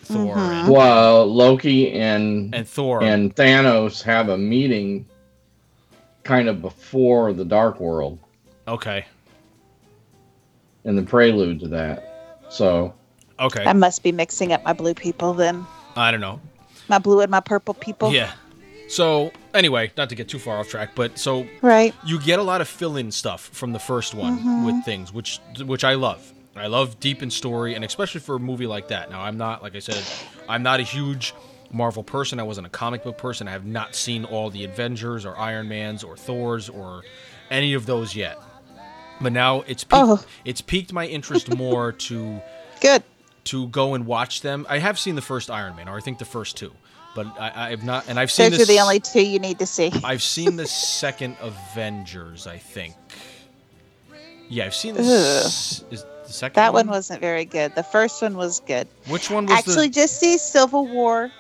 Thor Mhm. and, Well, Loki and and Thor. and Thanos have a meeting kind of before the Dark World okay, in the prelude to that. So okay, I must be mixing up my blue people then. I don't know. My blue and my purple people. Yeah. So anyway, not to get too far off track, but so Right. you get a lot of fill-in stuff from the first one Mhm. with things, which which I love. I love deep in story, and especially for a movie like that. Now, I'm not like I said, I'm not a huge Marvel person. I wasn't a comic book person. I have not seen all the Avengers or Iron Mans or Thors or any of those yet. But now it's piqued, Oh. it's piqued my interest more to Good. to go and watch them. I have seen the first Iron Man, or I think the first two, but I, I have not, and I've seen Those this. are the only two you need to see. I've seen the second Avengers, I think. Yeah, I've seen this. Is the second That one wasn't very good. The first one was good. Which one was Actually, just see Civil War.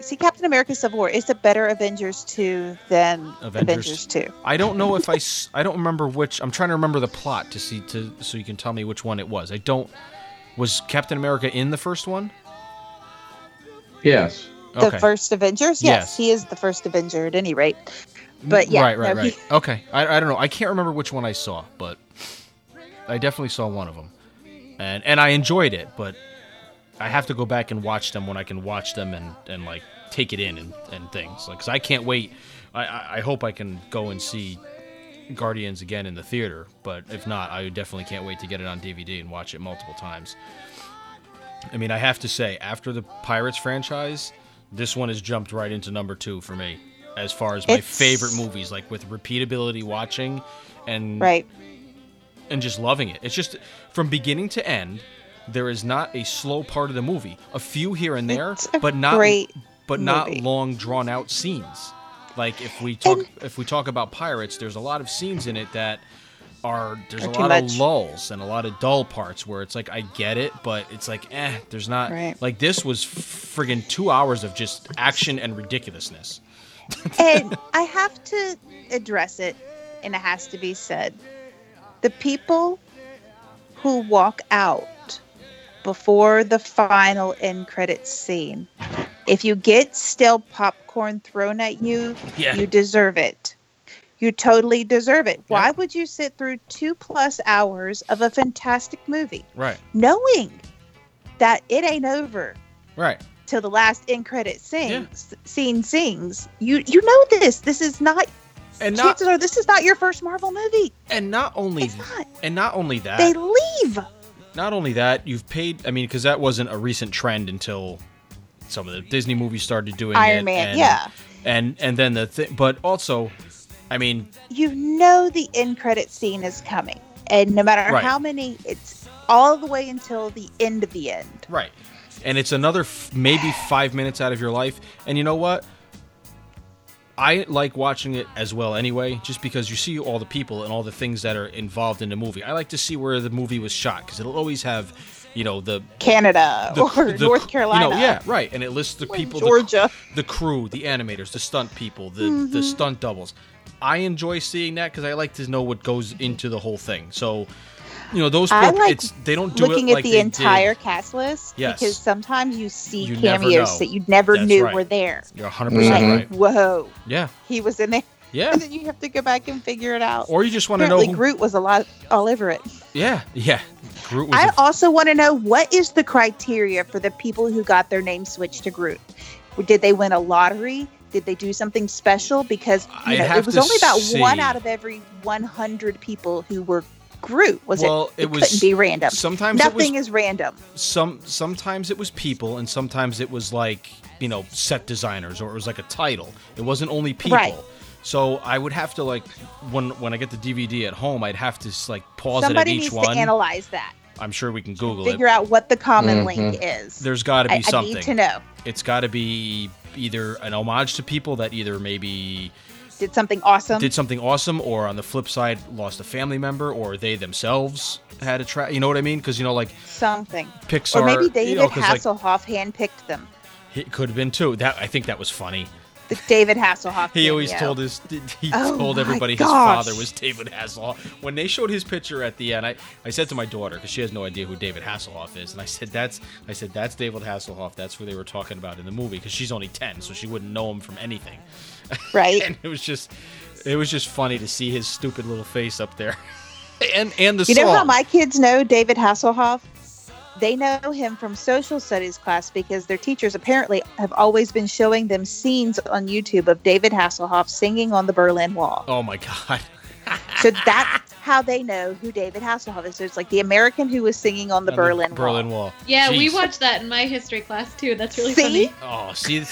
See Captain America: Civil War. Is it better Avengers two than Avengers. Avengers, two? I don't know if I. I don't remember which. I'm trying to remember the plot to see to so you can tell me which one it was. I don't. Was Captain America in the first one? yes, The Okay. first Avengers. Yes. Yes, he is the first Avenger at any rate. But yeah, right, right, no, right. he- Okay, I, I don't know. I can't remember which one I saw, but I definitely saw one of them, and and I enjoyed it. But I have to go back and watch them when I can watch them and and like take it in and, and things. Like, cause I can't wait. I, I I hope I can go and see Guardians again in the theater. But if not, I definitely can't wait to get it on DVD and watch it multiple times. I mean, I have to say, after the Pirates franchise, this one has jumped right into number two for me as far as my It's- favorite movies, like with repeatability watching and right. and just loving it. It's just from beginning to end, there is not a slow part of the movie. A few here and there, but not great but not movie. long drawn out scenes. Like if we talk if we talk about pirates, there's a lot of scenes in it that are there's a lot much. of lulls and a lot of dull parts where it's like I get it, but it's like eh, there's not Right. like this was friggin' two hours of just action and ridiculousness. and I have to address it, and it has to be said. The people who walk out before the final end credits scene, if you get stale popcorn thrown at you, Yeah. you deserve it. You totally deserve it. Why would you sit through two plus hours of a fantastic movie Right. knowing that it ain't over Right. till the last end credit sings scene sings? You you know this. This is not And not chances are this is not your first Marvel movie. and not only It's not. and not only that They leave. not only that, you've paid. I mean, because that wasn't a recent trend until some of the Disney movies started doing Iron it, Man, and, yeah. and and then the thing, but also, I mean, You know the end credit scene is coming. And no matter Right. how many it's all the way until the end of the end. right, and it's another f- maybe five minutes out of your life, and you know what? I like watching it as well anyway, just because you see all the people and all the things that are involved in the movie. I like to see where the movie was shot because it'll always have, you know, the Canada the, or the- North Carolina. You know, yeah, right. And it lists the people, the- Georgia. the, crew, the animators, the stunt people, the Mm-hmm. the stunt doubles. I enjoy seeing that because I like to know what goes into the whole thing. So, you know, those poor, like it's they don't do Looking it at like the entire Did. cast list Yes. because sometimes you see You cameos that you never That's knew right. were there. You're 100 percent right. Whoa, Yeah, he was in there, yeah. and then you have to go back and figure it out. Or you just want to know. Who, Groot was a lot all over it. yeah, yeah. Groot was. I a- also want to know what is the criteria for the people who got their name switched to Groot? Did they win a lottery? Did they do something special? Because you know, it was only about one out of every 100 people who were Groot. Was Well, it? it was- couldn't be random. sometimes it was- nothing is random. some sometimes it was people and sometimes it was like you know set designers or it was like a title it wasn't only people Right. so i would have to like when when i get the dvd at home i'd have to like pause Somebody it at each needs one to analyze that. i'm sure we can google Figure it Figure out what the common Mhm. link is. there's got to be I, I need to know. it's got to be either an homage to people that either maybe Did something awesome. did something awesome or on the flip side lost a family member or they themselves had a track you know what i mean because you know like something. pixar Or maybe you David know, 'cause, like, Hasselhoff handpicked them. it could have been too that i think that was funny The David Hasselhoff. He always cameo. told his he Oh told everybody his father was David Hasselhoff. When they showed his picture at the end, I, I said to my daughter because she has no idea who David Hasselhoff is, and I said that's I said that's David Hasselhoff. That's who they were talking about in the movie because she's only ten, so she wouldn't know him from anything. right. And it was just it was just funny to see his stupid little face up there, and and the You song. know how my kids know David Hasselhoff? They know him from social studies class because their teachers apparently have always been showing them scenes on YouTube of David Hasselhoff singing on the Berlin Wall. oh my god. So that's how they know who David Hasselhoff is. So it's like the American who was singing on the On Berlin Wall. Berlin Wall. Yeah, we Jeez. watched that in my history class too. That's really See? funny. Oh, see,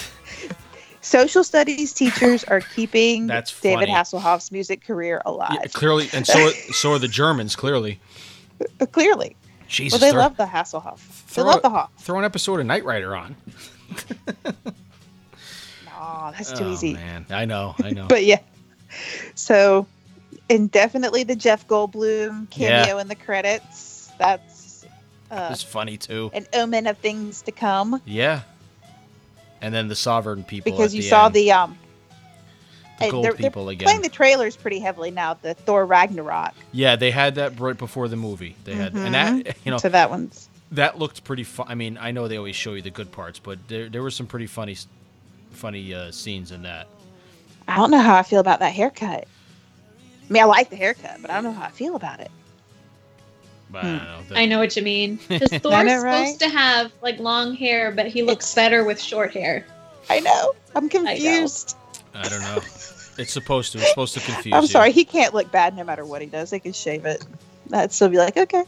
Social studies teachers are keeping That's David. Hasselhoff's music career yeah, alive. clearly, and so so are the Germans. Clearly, Clearly. Jesus. Well, they throw- love the Hasselhoff. They throw love a- the Hoff. Throw an episode of Knight Rider on. Oh, that's too oh, easy. man, I know, I know. but yeah. So, and definitely the Jeff Goldblum cameo Yeah. in the credits. That's uh, it's funny too. an omen of things to come Yeah. And then the sovereign people. because you the saw end. the um. The gold they're, people they're again. playing the trailers pretty heavily now. The Thor Ragnarok. Yeah, they had that right before the movie. They had, and that you know so that one's that looked pretty fun. I mean, I know they always show you the good parts, but there there were some pretty funny, funny uh, scenes in that. I don't know how I feel about that haircut. I mean, I like the haircut, but I don't know how I feel about it. But I don't know. The- I know what you mean. Because Thor's I right? supposed to have like long hair, but he looks It's- better with short hair. I know. I'm know. Confused. I don't know. It's supposed to. It's supposed to confuse I'm you. sorry. He can't look bad no matter what he does. They can shave it. That'd still be like, okay.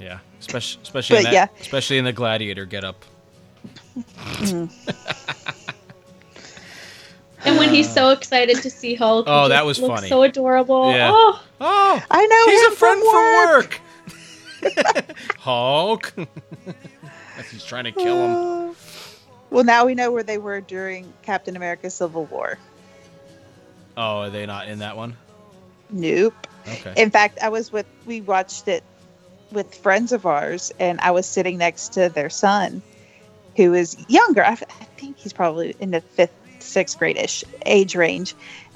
Yeah, especially especially in But that, yeah. especially in the gladiator getup. And when he's so excited to see Hulk, he Oh, that was looks funny. So adorable. Yeah. Oh, Oh, I know he's him a friend from from work. Hulk. He's trying to kill him. Uh, well, now we know where they were during Captain America: Civil War. Oh, are they not in that one? Nope. Okay. In fact, I was with we watched it with friends of ours, and I was sitting next to their son, who is younger. I, I think he's probably in the fifth, sixth grade-ish age range,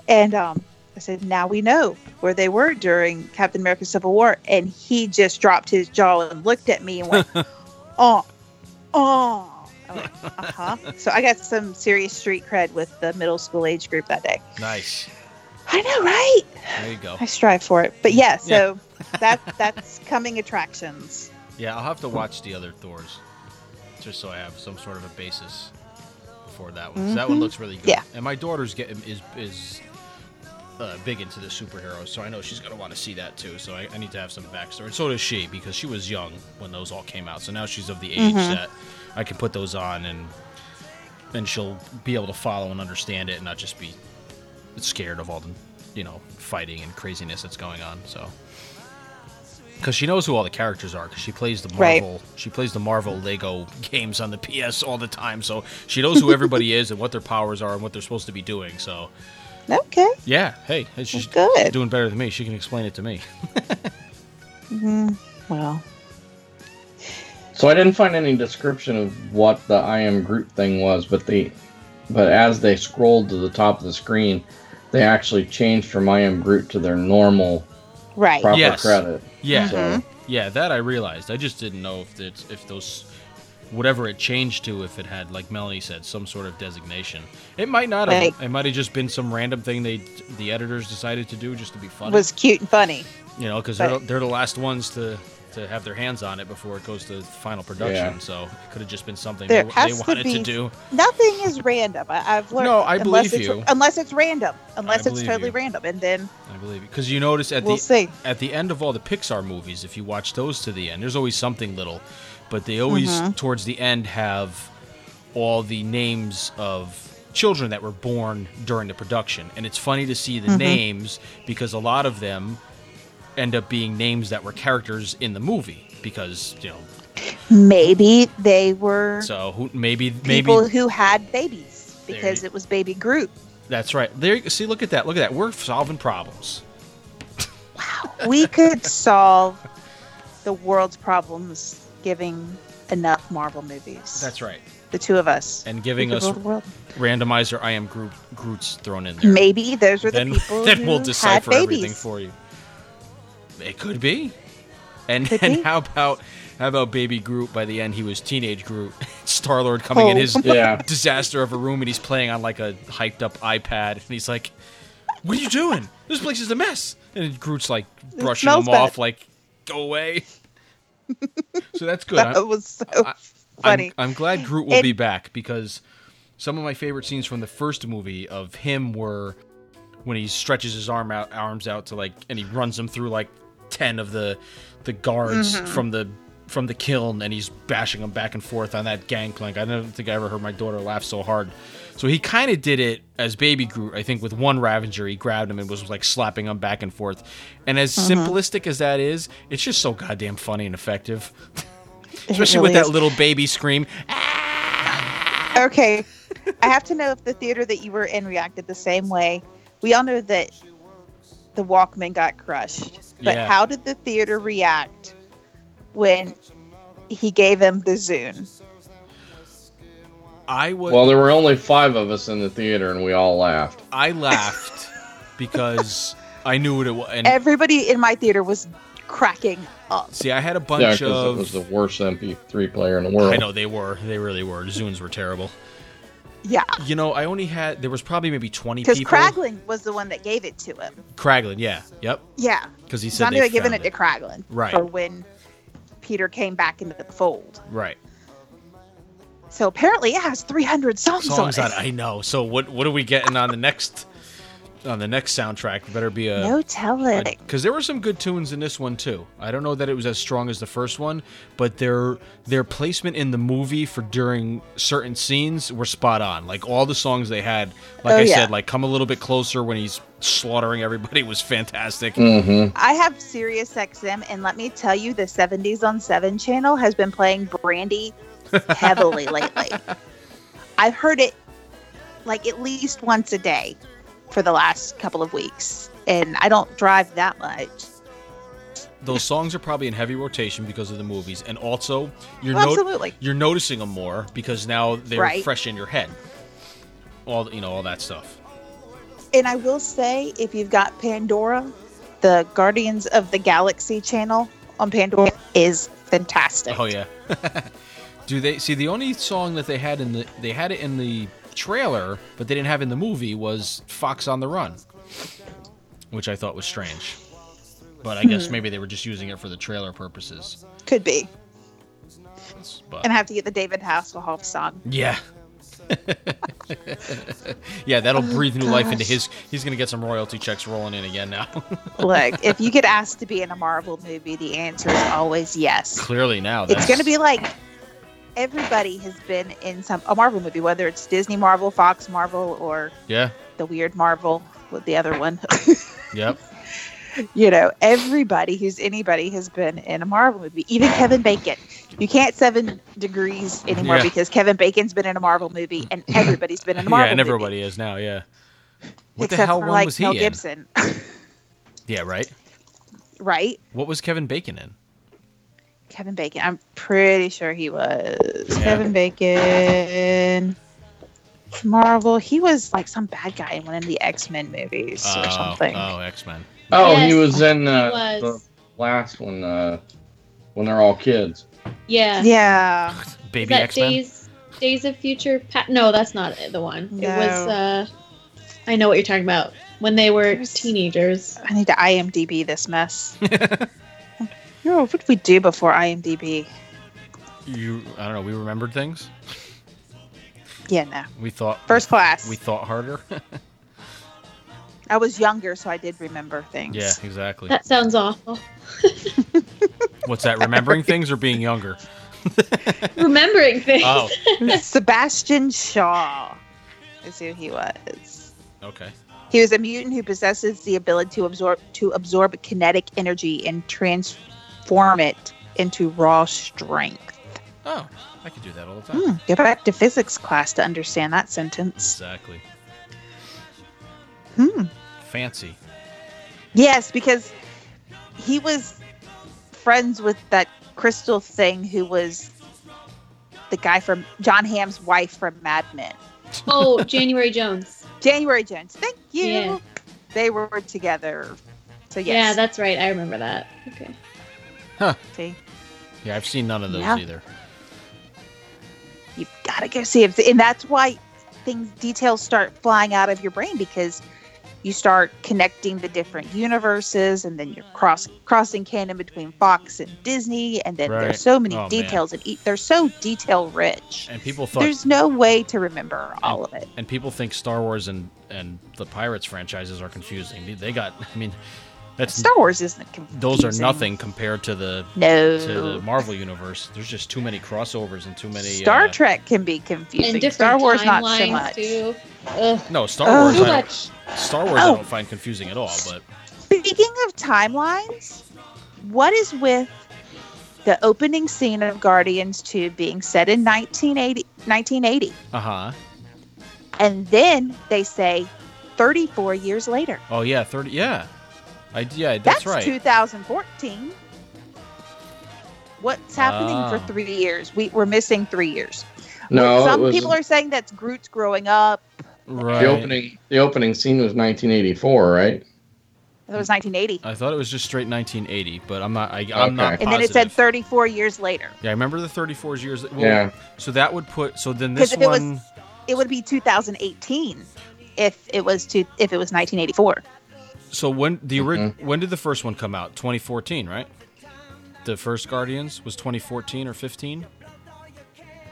and um, I said, "Now we know where they were during Captain America: Civil War," and he just dropped his jaw and looked at me and went, "Oh, oh." I uh-huh. So I got some serious street cred with the middle school age group that day. Nice. I know, right? There you go. I strive for it. But yeah, so that that's coming attractions. Yeah, I'll have to watch the other Thors, just so I have some sort of a basis for that one. 'cause That one looks really good. Yeah. And my daughter's getting is is uh, big into the superheroes, so I know she's gonna want to see that too. So I, I need to have some backstory. And so does she because she was young when those all came out. So now she's of the age Mhm. that I can put those on and and she'll be able to follow and understand it and not just be scared of all the you know fighting and craziness that's going on. So because she knows who all the characters are because she plays the Right. Marvel she plays the Marvel Lego games on the PS all the time. So she knows who everybody is and what their powers are and what they're supposed to be doing. So Okay. yeah, hey, she's good. doing better than me. She can explain it to me. hmm Well, So I didn't find any description of what the I am Groot thing was, but the but as they scrolled to the top of the screen, they actually changed from I am Groot to their normal right. proper Yes. credit. Yeah, So yeah, that I realized. I just didn't know if it's if those whatever it changed to if it had like Melanie said some sort of designation. It might not have. Right. It might have just been some random thing they the editors decided to do just to be funny. Was cute and funny. you know, because they're, they're the last ones to to have their hands on it before it goes to final production. Yeah. So it could have just been something There they, they has to wanted to, be- do. Nothing is random. I, I've learned. No, I unless believe it's, you. Unless it's random. Unless it's totally you. random, and then I believe because you notice at we'll the see. at the end of all the Pixar movies, if you watch those to the end, there's always something little, but they always Mm-hmm. towards the end have all the names of children that were born during the production, and it's funny to see the Mm-hmm. names because a lot of them end up being names that were characters in the movie because you know. Maybe they were so who maybe maybe people who had babies because you- it was baby Groot. that's right. There see look at that. Look at that. We're solving problems. Wow, we could solve the world's problems giving enough Marvel movies. that's right. The two of us. and giving us randomizer I am Groot Groot's thrown in there. Maybe those are the then, people then who we'll decipher everything for you. It could be. And Could and be. how about how about baby Groot by the end he was teenage Groot. Star Lord coming in Oh. his Yeah. disaster of a room and he's playing on like a hyped up iPad and he's like, What are you doing? This place is a mess. And Groot's like brushing him bad. off like go away. so that's good. That I'm- was so I- funny. I'm, I'm glad Groot will And- be back because some of my favorite scenes from the first movie of him were when he stretches his arm out, arms out to like, and he runs them through like ten of the the guards Mm-hmm. from the from the Kyln, and he's bashing them back and forth on that gangplank. I don't think I ever heard my daughter laugh so hard. So he kind of did it as Baby Groot. I think with one Ravager, he grabbed him and was like slapping him back and forth. And as Mm-hmm. simplistic as that is, it's just so goddamn funny and effective. Especially really with that is. little baby scream. Okay. I have to know if the theater that you were in reacted the same way. We all know that the Walkman got crushed. But Yeah. how did the theater react when he gave him the Zune? I was Well, there were only five of us in the theater, and we all laughed. I laughed because I knew what it was. And Everybody in my theater was cracking up. see, I had a bunch because of. it was the worst MP3 player in the world. I know they were. They really were. Zunes were terrible. Yeah. You know, I only had. There was probably maybe twenty Because people. Kraglin was the one that gave it to him. Kraglin, yeah, yep. Yeah. Because he said I they I'd given found it to Kraglin. Right. For when Peter came back into the fold. Right. So apparently it has 300 songs, Songs on on. it. I know. So what? What are we getting on the next? On the next soundtrack, better be a. no telling. because there were some good tunes in this one too. I don't know that it was as strong as the first one, but their their placement in the movie for during certain scenes were spot on. Like all the songs they had, like Oh, I yeah. said, like "Come a Little Bit Closer" when he's slaughtering everybody was fantastic. Mm-hmm. I have Sirius XM, and let me tell you, the 70s on 7 channel has been playing Brandy heavily lately. I've heard it like at least once a day for the last couple of weeks, and I don't drive that much. Those songs are probably in heavy rotation because of the movies, and also you're Well, no- absolutely. you're noticing them more because now they're Right. fresh in your head. All you know, all that stuff. And I will say, if you've got Pandora, the Guardians of the Galaxy channel on Pandora is fantastic. Oh yeah. Do they see the only song that they had in the they had it in the trailer, but they didn't have in the movie was Fox on the Run, which I thought was strange. But I guess hmm. maybe they were just using it for the trailer purposes. Could be. But And I have to get the David Hasselhoff song. yeah. yeah, that'll oh, breathe new life into his. He's gonna get some royalty checks rolling in again now. Look, if you get asked to be in a Marvel movie, the answer is always yes. Clearly now, It's going to be like everybody has been in some a Marvel movie, whether it's Disney Marvel, Fox Marvel, or yeah, the weird Marvel with the other one. yep. you know, everybody who's anybody has been in a Marvel movie, even Kevin Bacon. You can't seven degrees anymore Yeah. because Kevin Bacon's been in a Marvel movie and everybody's been in a Marvel movie. yeah, and movie. everybody is now. Yeah. What the hell for, one like, was he Mel? Gibson, Yeah, right. right? What was Kevin Bacon in? Kevin Bacon. I'm pretty sure he was Yeah. Kevin Bacon. Marvel. He was like some bad guy in one of the X Men movies or Oh, something. Oh, X Men. Oh, he was in uh, was. the last one uh, when they're all kids. Yeah. Yeah. Baby X Men. Days Days of Future Pa- No, that's not the one. It was uh I know what you're talking about. When they were There's- teenagers. I need to IMDb this mess. Oh, what did we do before IMDb? You, I don't know. We remembered things. Yeah, no. We thought First class. We thought harder. I was younger, so I did remember things. yeah, exactly. That sounds awful. What's that? Remembering things or being younger? Remembering things. Oh, Sebastian Shaw is who he was. okay. He was a mutant who possesses the ability to absorb to absorb kinetic energy and transform it into raw strength. Oh, I could do that all the time. Hmm, go back to physics class to understand that sentence. Exactly. Hmm. Fancy. Yes, because he was friends with that crystal thing who was the guy from Jon Hamm's wife from Mad Men. Oh, January Jones. January Jones. Thank you. Yeah. They were together. So Yeah, yes. that's right. I remember that. Okay. See, Yeah, I've seen none of those Yeah. either. you've got to go see it, and that's why things details start flying out of your brain because you start connecting the different universes, and then you're cross crossing canon between Fox and Disney, and then Right. there's so many Oh, man. details, and e- they're so detail rich. And people thought There's no way to remember all of it. and people think Star Wars and and the Pirates franchises are confusing. They got I mean that's Star Wars isn't confusing. those are nothing compared to the No. to the Marvel universe. There's just too many crossovers and too many Star uh, Trek can be confusing. And different Star Wars not so much. too. Ugh. No, Star. Wars Too I much. Star Wars I Oh. don't find confusing at all, but Speaking of timelines, what is with the opening scene of Guardians 2 being set in 1980, 1980 uh-huh. and then they say 34 years later? Oh yeah, 30 yeah. I yeah, that's, That's, right. 2014. What's happening Ah. for three years? We, we're missing three years. No, Some was people are saying that's Groot's growing up. right. the opening. The opening scene was 1984, right? It was 1980. I thought it was just straight 1980, but I'm not I, I'm not Okay. And then it said 34 years later. Yeah, I remember the 34 years. Well, Yeah. So that would put. So then this if it was- one. It would be 2018 if it was to if it was 1984. So when the ori- Mm-hmm. when did the first one come out? 2014, right? The first Guardians was 2014 or 15.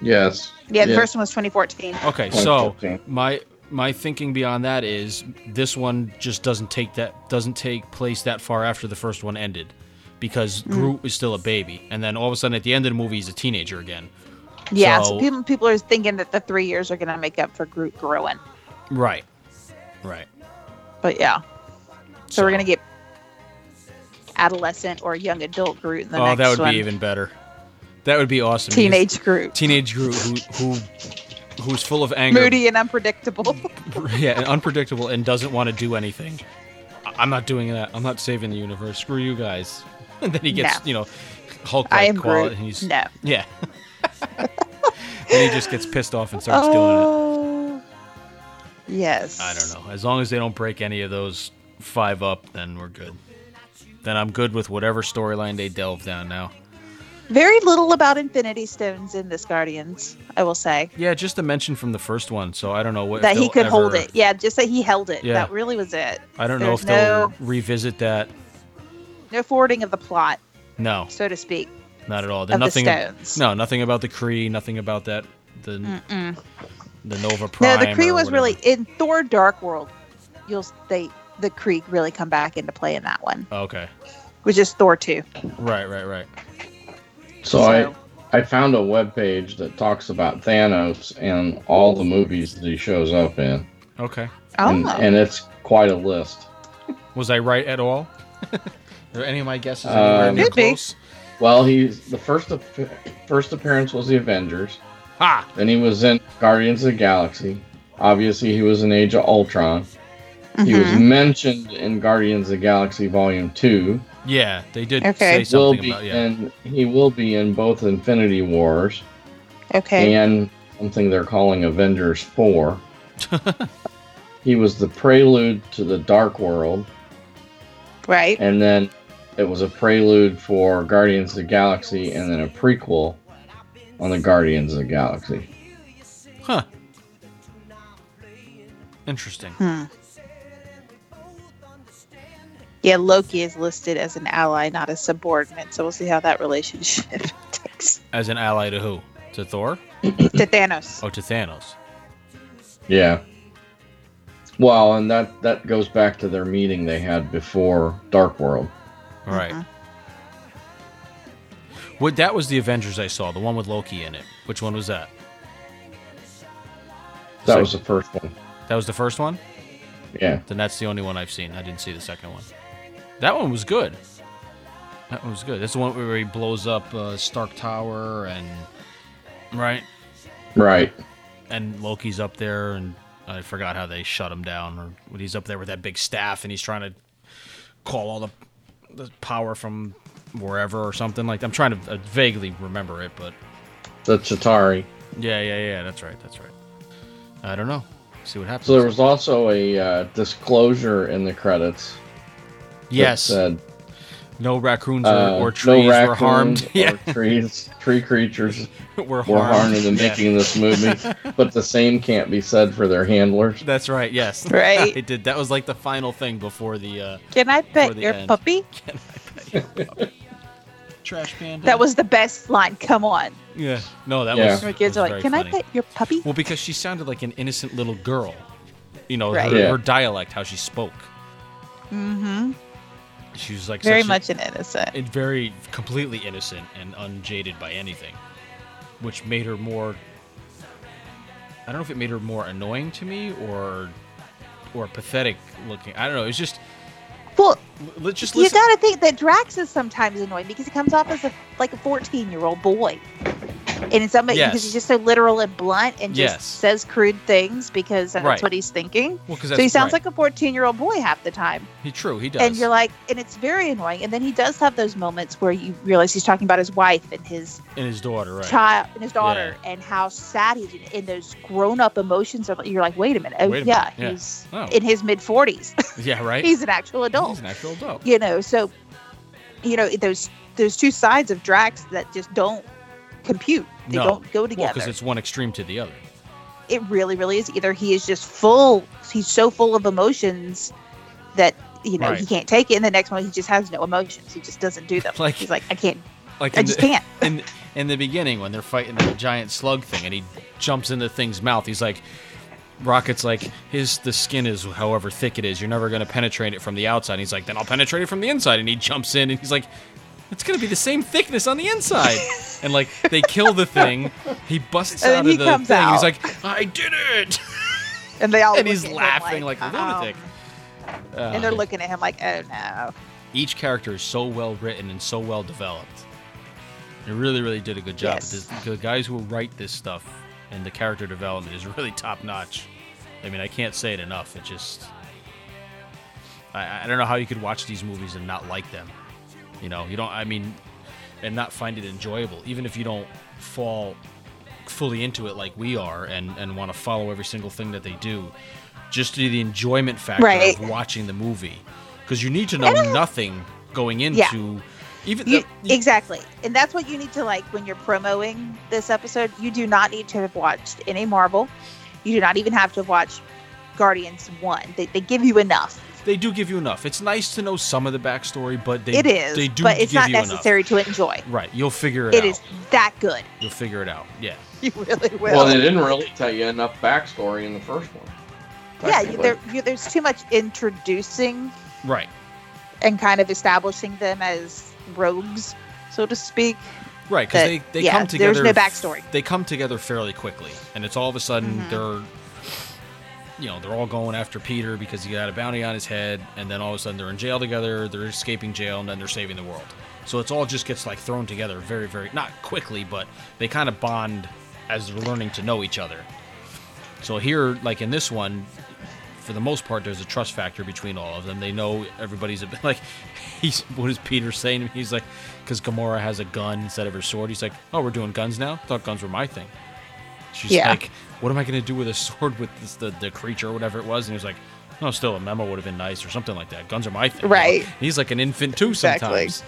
Yes. Yeah, the first one was 2014. Okay, so my my thinking beyond that is this one just doesn't take that doesn't take place that far after the first one ended, because Mm. Groot is still a baby, and then all of a sudden at the end of the movie he's a teenager again. Yeah, so, So- people people are thinking that the three years are going to make up for Groot growing. Right. Right. But yeah, so, we're going to get adolescent or young adult Groot in the oh, next that would one. be even better. That would be awesome. He's- Teenage Groot, teenage Groot who who who's full of anger, moody and unpredictable. yeah, and unpredictable, and doesn't want to do anything. I'm not doing that. I'm not saving the universe. Screw you guys. And then he gets, No. you know, Hulk like quality. And he's, No. Yeah. and he just gets pissed off and starts doing it. Oh, yes. I don't know. As long as they don't break any of those five up, then we're good. Then I'm good with whatever storyline they delve down now. Very little about Infinity Stones in this Guardians, I will say. Yeah, just a mention from the first one, so I don't know what that he they'll could hold it. Yeah, just that he held it. Yeah. That really was it. I don't know There's if they'll no- revisit that. No forwarding of the plot, No, so to speak. not at all. There's Of the nothing. stones. No, nothing about the Kree. Nothing about that. The Mm-mm. the Nova Prime. No, the Kree was whatever. really in Thor: Dark World. You'll they the Kree really come back into play in that one, okay. which is Thor two. Right, right, right. So, So- I I found a web page that talks about Thanos and all the movies that he shows up in, Okay. Oh, and, and it's quite a list. Was I right at all? Are any of my guesses anywhere Um, near Could be. close? Well, he's the first first appearance was the Avengers. Ha! Then he was in Guardians of the Galaxy. Obviously, he was in Age of Ultron. He was mentioned in Guardians of the Galaxy Volume Two. Yeah, they did Okay. say Will something be about yeah. in he will be in both Infinity Wars okay. and something they're calling Avengers Four. he was the prelude to the Dark World, right. and then it was a prelude for Guardians of the Galaxy, and then a prequel on the Guardians of the Galaxy. Huh. Interesting. Hmm. Yeah, Loki is listed as an ally, not a subordinate. So we'll see how that relationship takes As an ally to who? To Thor? to Thanos. Oh, to Thanos. Yeah. Well, and that that goes back to their meeting they had before Dark World. All right. Mhm. What that was the Avengers I saw, the one with Loki in it. Which one was that? That So- was the first one. That was the first one? Yeah. Then that's the only one I've seen. I didn't see the second one. That one was good. That one was good. That's the one where he blows up uh, Stark Tower and right, Right. and Loki's up there, and I forgot how they shut him down. Or when he's up there with that big staff, and he's trying to call all the the power from wherever or something like. I'm trying to uh, vaguely remember it, but The Chitauri. yeah, yeah, yeah. That's right. That's right. I don't know. See what happens. So there was also a uh, disclosure in the credits. That yes, Said, no raccoons or, uh, or trees no were harmed. or Yeah, trees, tree creatures were were harmed. harmed in Yeah. making this movie. but the same can't be said for their handlers. That's right. Yes. Right. it did. That was like the final thing before the uh, Can I Before pet the your end. puppy? Can I pet your puppy? Trash panda. That was the best line. Come on. yeah. No, that Yeah. was. My kids was are like, very Can I pet your puppy? Well, because she sounded like an innocent little girl. You know, Right. her, Yeah. her dialect, how she spoke. Mm-hmm. She was like Very such a- much an innocent. and very completely innocent and unjaded by anything, which made her more. I don't know if it made her more annoying to me or or pathetic looking. I don't know. It's just Well, let's just you listen. gotta think that Drax is sometimes annoying because he comes off as a like a 14 year old boy. And in some Yes. because he's just so literal and blunt and just Yes. says crude things because that's Right. what he's thinking. well, So he sounds like a 14 year old boy half the time. he true. He does. And you're like, and it's very annoying. And then he does have those moments where you realize he's talking about his wife and his and his daughter, right? child and his daughter and how sad he is. And those grown up emotions are, you're like, wait a minute. Oh, Wait a yeah, minute, yeah. he's Oh. in his mid 40s. Yeah, right. he's an actual adult He's an actual adult. you know so you know those those two sides of drax that just don't compute they No. don't go together because it's one extreme to the other. it really really is either he is just full he's so full of emotions that you know Right. he can't take it and the next one he just has no emotions he just doesn't do them Like- he's like i can't Like i just the, can't in in the beginning when they're fighting the giant slug thing, and he jumps into the thing's mouth. He's like, Rocket's like, his the skin is however thick it is. You're never gonna penetrate it from the outside. And he's like, then I'll penetrate it from the inside. And he jumps in, and he's like. It's gonna be the same thickness on the inside, and like they kill the thing. He busts And out of the thing. He's like, "I did it!" and they all and he's laughing like, a "Oh." lunatic. and they're Uh, looking at him like oh no each character is so well written and so well developed. They really, really did a good job. Yes. This, the guys who write this stuff and the character development is really top notch. I mean, I can't say it enough. It just, I, I don't know how you could watch these movies and not like them. You know, you don't. I mean, and not find it enjoyable, even if you don't fall fully into it like we are and and want to follow every single thing that they do. Just do the enjoyment factor Right. of watching the movie, because you need to know nothing going into Yeah. even you, the- exactly and that's what you need to like when you're promoting this episode you do not need to have watched any marvel you do not even have to have watched guardians 1 they, they give you enough they do give you enough. It's nice to know some of the backstory, but they it is they do but it's give not you necessary to enjoy. Right, you'll figure it, It out. is that good You'll figure it out. Yeah. you really will Well, they didn't really tell you enough backstory in the first one. yeah there, you, there's too much introducing Right. and kind of establishing them as rogues so to speak Right, because they, they yeah, come there's together. no backstory. They come together fairly quickly, and it's all of a sudden Mhm. they're, you know, they're all going after Peter because he got a bounty on his head, and then all of a sudden they're in jail together. They're escaping jail, and then they're saving the world. So it's all just gets like thrown together very, very not quickly, but they kind of bond as they're learning to know each other. So here, like in this one, for the most part, there's a trust factor between all of them. They know everybody's a bit like. He's what is Peter saying? He's like, because Gamora has a gun instead of her sword. He's like, oh, we're doing guns now. Thought guns were my thing. She's Yeah. like, what am I gonna do with a sword with this, the the creature or whatever it was? And he was like, no, still a memo would have been nice or something like that. Guns are my thing. you know? Right. He's like an infant too Exactly. sometimes.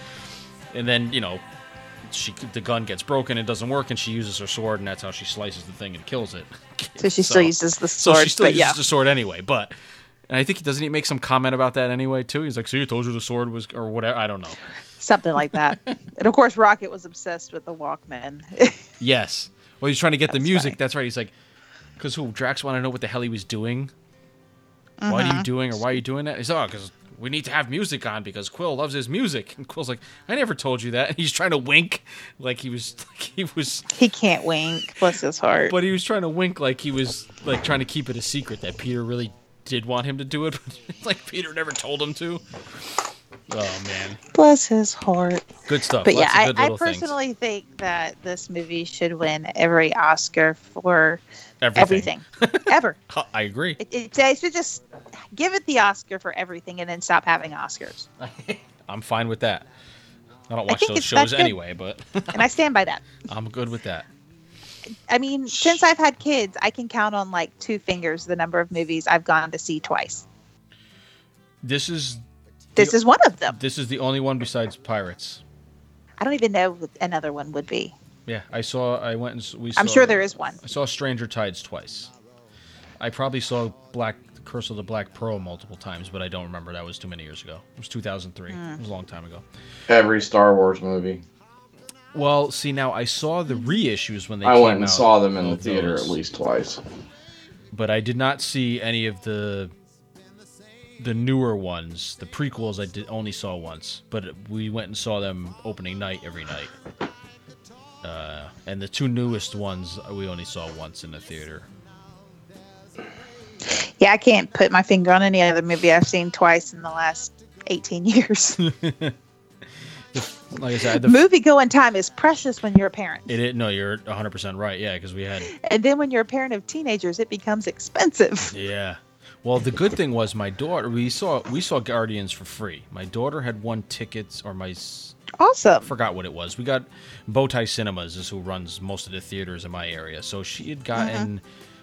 And then you know, she the gun gets broken, it doesn't work, and she uses her sword, and that's how she slices the thing and kills it. so she still uses the sword. So she still uses yeah the sword anyway, but And I think he doesn't he make some comment about that anyway too. He's like, "See, I told you the sword was or whatever." I don't know. Something like that. and of course, Rocket was obsessed with the Walkman. Yes. Well, he's trying to get the music. funny. That's right. He's like, because who Drax wanted to know what the hell he was doing. What are you uh-huh. doing, or why are you doing that? He's oh, because we need to have music on because Quill loves his music. And Quill's like, I never told you that. And he's trying to wink, like he was, like he was, he can't wink. Bless his heart. but he was trying to wink like he was like trying to keep it a secret that Peter really did want him to do it, but like Peter never told him to. Oh man, Bless his heart. good stuff. But yeah, Lots of I, I little things. personally think that this movie should win every Oscar for everything. everything, ever. I agree. It, it, they should just give it the Oscar for everything and then stop having Oscars. I'm fine with that. I don't watch think those shows anyway, but And I stand by that. I'm good with that. I mean, since I've had kids, I can count on like two fingers the number of movies I've gone to see twice. This is This The- is one of them. this is the only one besides Pirates. I don't even know what another one would be. Yeah, I saw. I went and s- we. Saw, I'm sure there is one. I saw Stranger Tides twice. I probably saw Black Curse of the Black Pearl multiple times, but I don't remember. That was too many years ago. It was 2003. Hmm. It was a long time ago. Every Star Wars movie. Well, see now I saw the reissues when they. I came went and out saw them in the theater those, at least twice. but I did not see any of the the newer ones. The prequels I did only saw once, but we went and saw them opening night every night. Uh, and the two newest ones we only saw once in the theater. Yeah, I can't put my finger on any other movie I've seen twice in the last 18 years. Like I said, the, movie going time is precious when you're a parent. it, it no, you're 100 percent right. Yeah, because we had And then when you're a parent of teenagers, it becomes expensive. yeah. Well, the good thing was my daughter. We saw we saw Guardians for free. My daughter had won tickets, or my Awesome. forgot what it was. We got Bow Tie Cinemas is who runs most of the theaters in my area. So she had uh-huh. gotten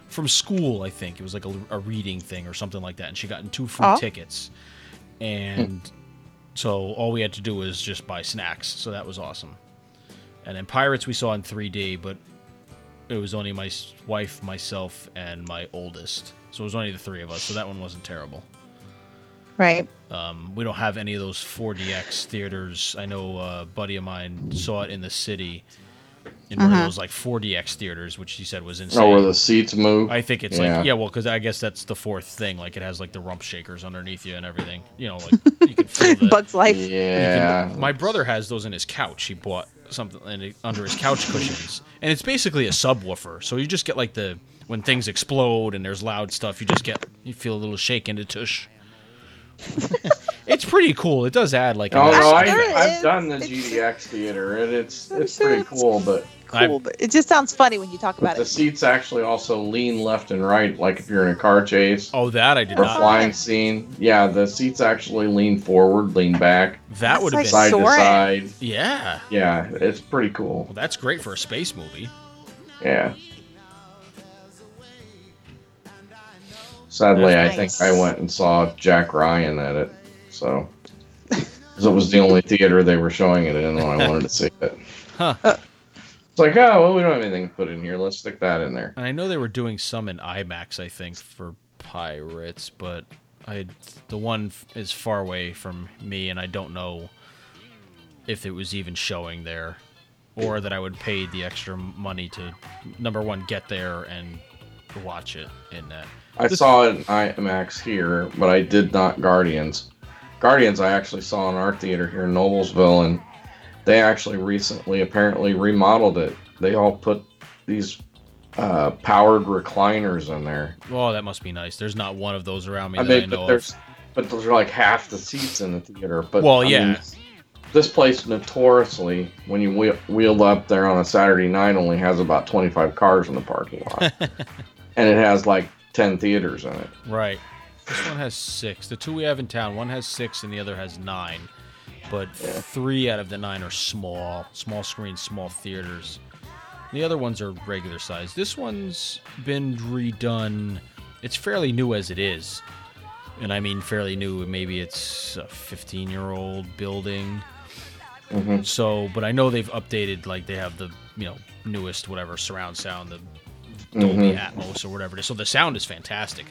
from school, I think it was like a, a reading thing or something like that, and she gotten two free Oh. tickets. And so all we had to do was just buy snacks. So that was awesome. And then Pirates we saw in 3D, but it was only my wife, myself, and my oldest. So it was only the three of us. So that one wasn't terrible. Right. Um, we don't have any of those 4DX theaters. I know uh, a buddy of mine saw it in the city in one of those like 4DX theaters, which he said was insane. Oh, where the seats move. I think it's Yeah. like yeah, well, because I guess that's the fourth thing. Like it has like the rump shakers underneath you and everything. You know, like you can feel the. Bugs Life. you can- yeah. my brother has those in his couch. He bought something under his couch cushions, and it's basically a subwoofer. So you just get like the when things explode and there's loud stuff, you just get you feel a little shake in the tush. it's pretty cool. It does add like. Oh no, I, There effect. it I've done the GDX theater, and it's I'm it's sure pretty it's- cool. But Cool, but it just sounds funny when you talk about the it. The seats actually also lean left and right, like if you're in a car chase Oh, that I did or not. flying scene. Yeah, the seats actually lean forward, lean back, That would have That's been. like side to Soaring. side. Yeah. Yeah, it's pretty cool. Well, that's great for a space movie. Yeah. Sadly, I think I went and saw Jack Ryan at it, so 'cause it was the only theater they were showing it in when I wanted to see it. Huh. It's like, oh well, we don't have anything to put in here. Let's stick that in there. And I know they were doing some in IMAX, I think, for Pirates, but I the one f- is far away from me, and I don't know if it was even showing there, or that I would pay the extra money to number one get there and watch it in that. I This- saw it in IMAX here, but I did not Guardians. Guardians, I actually saw in our theater here in Noblesville, and they actually recently apparently remodeled it. They all put these uh, powered recliners in there. Oh, that must be nice. There's not one of those around me I I mean, know but of. there's but those are like half the seats in the theater. But Well, I yeah. mean, this place notoriously, when you wheel, wheel up there on a Saturday night, only has about 25 cars in the parking lot, and it has like 10 theaters in it. Right. This one has six. The two we have in town, one has six and the other has nine. But three out of the nine are small, small screen, small theaters. The other ones are regular size. This one's been redone. It's fairly new as it is. And I mean fairly new. Maybe it's a 15 year old building. Mhm. So, but I know they've updated, like they have the, you know, newest whatever surround sound, the Dolby Mhm. Atmos or whatever it is. So the sound is fantastic.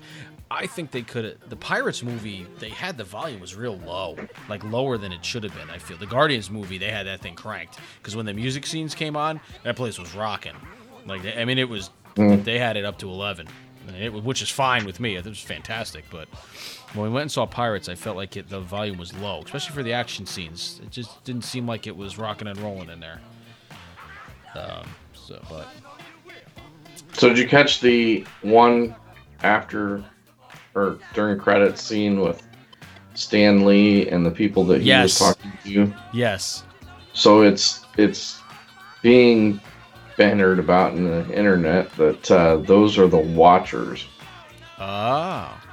I think they could the Pirates movie, they had the volume was real low, like lower than it should have been. I feel the Guardians movie, they had that thing cranked because when the music scenes came on, that place was rocking. Like I mean, it was Mm. they had it up to eleven, it, which is fine with me. It was fantastic, but when we went and saw Pirates, I felt like it, the volume was low, especially for the action scenes. It just didn't seem like it was rocking and rolling in there. Um, so, but So did you catch the one after or during credit scene with Stan Lee and the people that he Yes. was talking to? yes, So it's it's being bannered about in the internet that uh, those are the Watchers. Ah.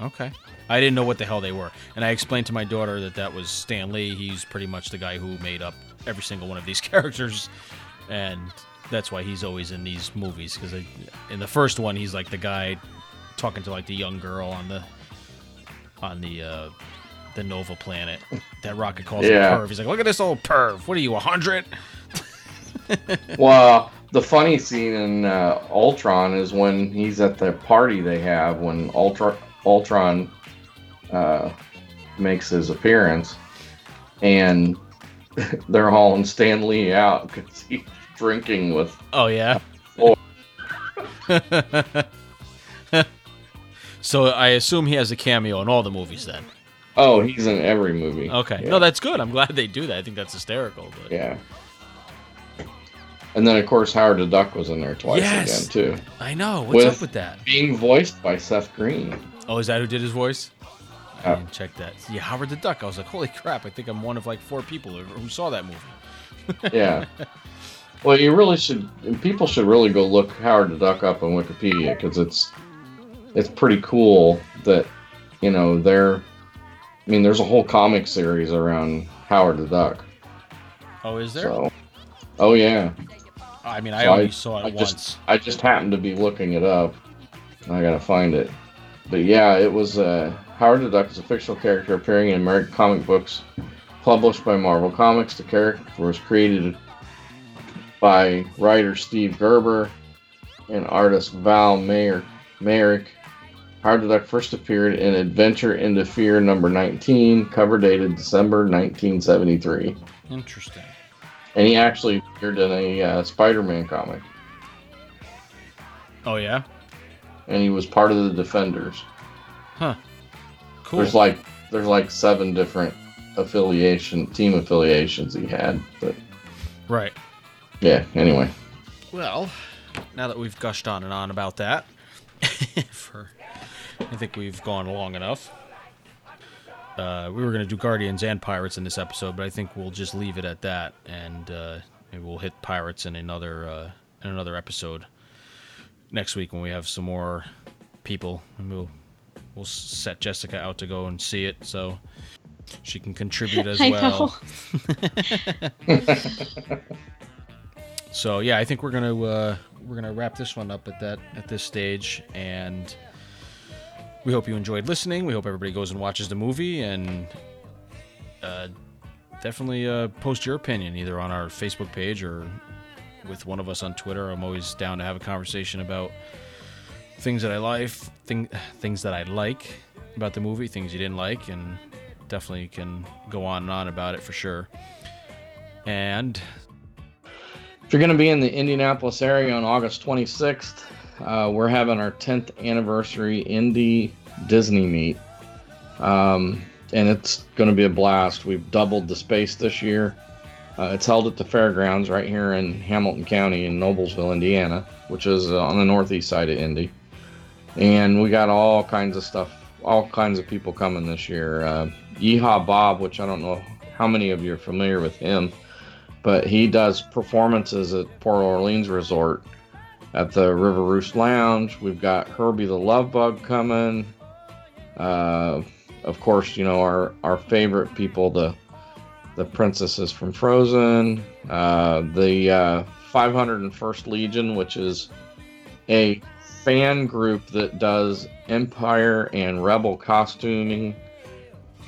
Okay. I didn't know what the hell they were. And I explained to my daughter that that was Stan Lee. He's pretty much the guy who made up every single one of these characters. And that's why he's always in these movies. Because in the first one, he's like the guy talking to like the young girl on the on the uh, the Nova planet. That Rocket calls Yeah. him perv. He's like, look at this old perv. What are you, a hundred? Well, the funny scene in uh, Ultron is when he's at the party they have when Ultra Ultron uh, makes his appearance, and they're hauling Stan Lee out because he's drinking with. Oh yeah. So I assume he has a cameo in all the movies then. Oh, he's in every movie. Okay. Yeah. No, that's good. I'm glad they do that. I think that's hysterical. But Yeah. And then of course Howard the Duck was in there twice Yes. again too, I know. What's With- up with that? being voiced by Seth Green. Oh, is that who did his voice? I didn't check that. Yeah, Howard the Duck. I was like, holy crap! I think I'm one of like four people who who saw that movie. Yeah. well, you really should. People should really go look Howard the Duck up on Wikipedia because it's it's pretty cool that you know they're. I mean, there's a whole comic series around Howard the Duck. Oh, is there? So, oh yeah, I mean, I So I- only saw it I once. just I just happened to be looking it up. I gotta find it. But yeah, it was uh, Howard the Duck is a fictional character appearing in American comic books published by Marvel Comics. The character was created by writer Steve Gerber and artist Val Mayer Merrick. The Duck first appeared in Adventure into Fear number 19, cover dated December 1973. Interesting. And he actually appeared in a uh, Spider-Man comic. Oh yeah. and he was part of the Defenders. Huh. Cool. There's like there's like seven different affiliation team affiliations he had, but right. yeah. Anyway, Well, now that we've gushed on and on about that, for I think we've gone long enough. Uh, we were going to do Guardians and Pirates in this episode, but I think we'll just leave it at that, and uh, maybe we'll hit Pirates in another uh, in another episode next week when we have some more people, and we'll we'll set Jessica out to go and see it so she can contribute as well. So yeah, I think we're gonna uh, we're gonna wrap this one up at that at this stage, and we hope you enjoyed listening. We hope everybody goes and watches the movie, and uh, definitely uh, post your opinion either on our Facebook page or with one of us on Twitter. I'm always down to have a conversation about things that I like, thing, things that I like about the movie, things you didn't like, and definitely can go on and on about it for sure. And if you're going to be in the Indianapolis area on August 26th, uh, we're having our 10th anniversary Indy Disney meet, um, and it's going to be a blast. We've doubled the space this year. Uh, it's held at the fairgrounds right here in Hamilton County in Noblesville, Indiana, which is uh, on the northeast side of Indy. And we got all kinds of stuff, all kinds of people coming this year. Uh, Yeehaw Bob, which I don't know how many of you are familiar with him, but he does performances at Port Orleans Resort at the River Roost Lounge. We've got Herbie the Love Bug coming. Uh, of course, you know our our favorite people, the the princesses from Frozen, uh, the uh, 501st Legion, which is a fan group that does Empire and Rebel costuming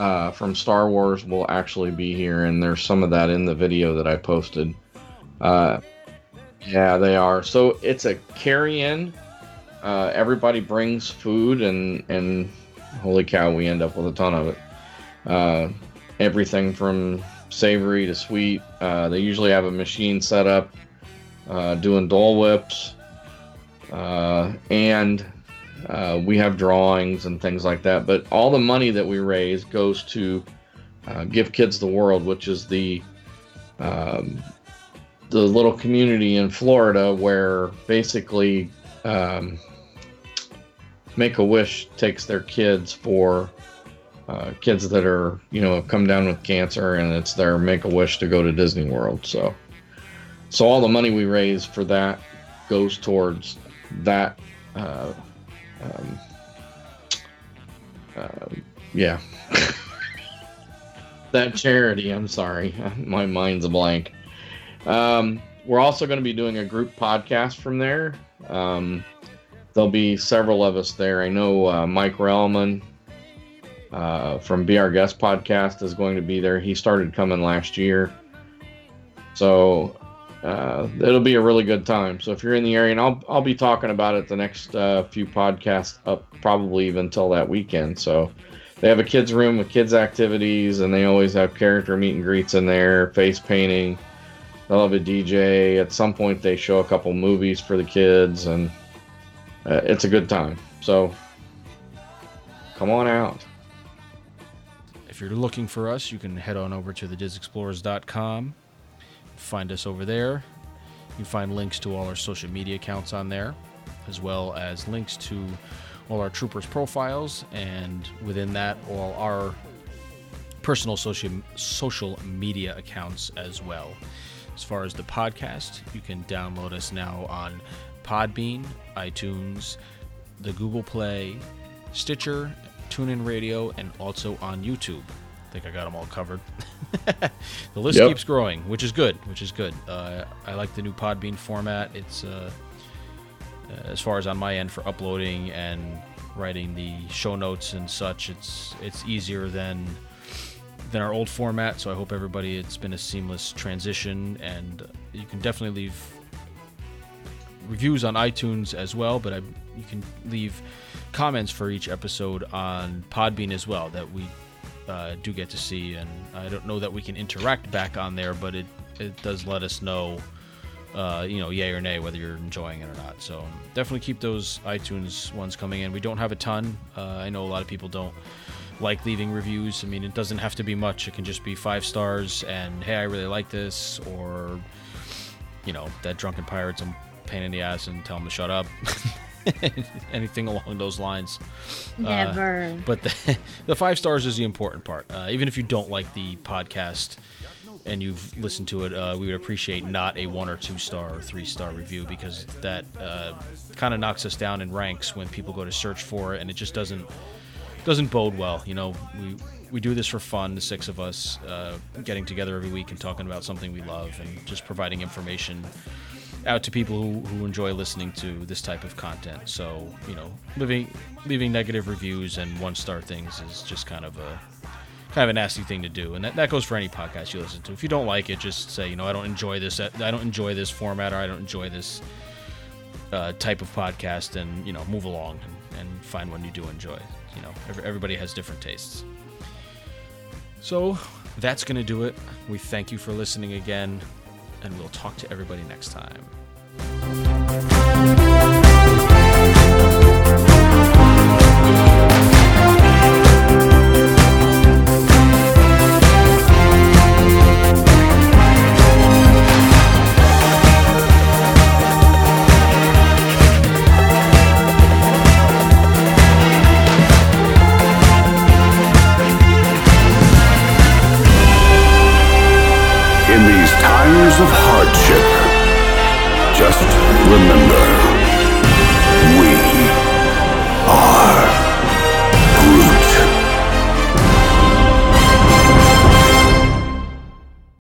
uh, from Star Wars, will actually be here, and there's some of that in the video that I posted. Uh, Yeah, they are. So it's a carry-in. Uh, everybody brings food, and and holy cow, we end up with a ton of it. Uh, everything from savory to sweet. Uh, they usually have a machine set up uh, doing Dole Whips, uh, and uh, we have drawings and things like that. But all the money that we raise goes to Give Kids the World, which is the um, the little community in Florida where basically um, Make a Wish takes their kids for uh, kids that are you know have come down with cancer, and it's their Make a Wish to go to Disney World. So, so all the money we raise for that goes towards that. Uh, um, uh, yeah. that charity. I'm sorry, my mind's a blank. Um, we're also going to be doing a group podcast from there. Um, there'll be several of us there. I know uh, Mike Relman uh, from Be Our Guest podcast is going to be there. He started coming last year. So uh, it'll be a really good time. So if you're in the area, and I'll, I'll be talking about it the next uh, few podcasts up probably even until that weekend. So they have a kids room with kids activities and they always have character meet and greets in there, face painting. They'll have a DJ. At some point, they show a couple movies for the kids, and uh, it's a good time. So come on out. If you're looking for us, you can head on over to thedisexplorers.com. Find us over there. You can find links to all our social media accounts on there, as well as links to all our troopers' profiles, and within that, all our personal social social media accounts as well. As far as the podcast, you can download us now on Podbean, iTunes, the Google Play, Stitcher, TuneIn Radio, and also on YouTube. I think I got them all covered. the list Yep. keeps growing, which is good. Which is good. Uh, I like the new Podbean format. It's uh, uh, as far as on my end for uploading and writing the show notes and such. It's it's easier than than our old format. So I hope everybody it's been a seamless transition, and you can definitely leave reviews on iTunes as well. But I, you can leave comments for each episode on Podbean as well that we uh, do get to see, and I don't know that we can interact back on there, but it it does let us know. Uh, you know, yay or nay, whether you're enjoying it or not. So definitely keep those iTunes ones coming in. We don't have a ton. Uh, I know a lot of people don't like leaving reviews. I mean, it doesn't have to be much. It can just be five stars and hey, I really like this, or you know, that drunken pirate's a pain in the ass and tell him to shut up. Anything along those lines. Never. But the, the five stars is the important part. Uh, even if you don't like the podcast and you've listened to it, uh, we would appreciate not a one or two star or three star review because that uh, kind of knocks us down in ranks when people go to search for it, and it just doesn't doesn't bode well. You know, we we do this for fun, the six of us, uh, getting together every week and talking about something we love and just providing information out to people who, who enjoy listening to this type of content. So, you know, leaving leaving negative reviews and one star things is just kind of a kind of a nasty thing to do, and that, that goes for any podcast you listen to. If you don't like it, just say, you know, I don't enjoy this. I don't enjoy this format, or I don't enjoy this uh, type of podcast, and you know, move along and, and find one you do enjoy. You know, every, everybody has different tastes. So that's gonna do it. We thank you for listening again, and we'll talk to everybody next time.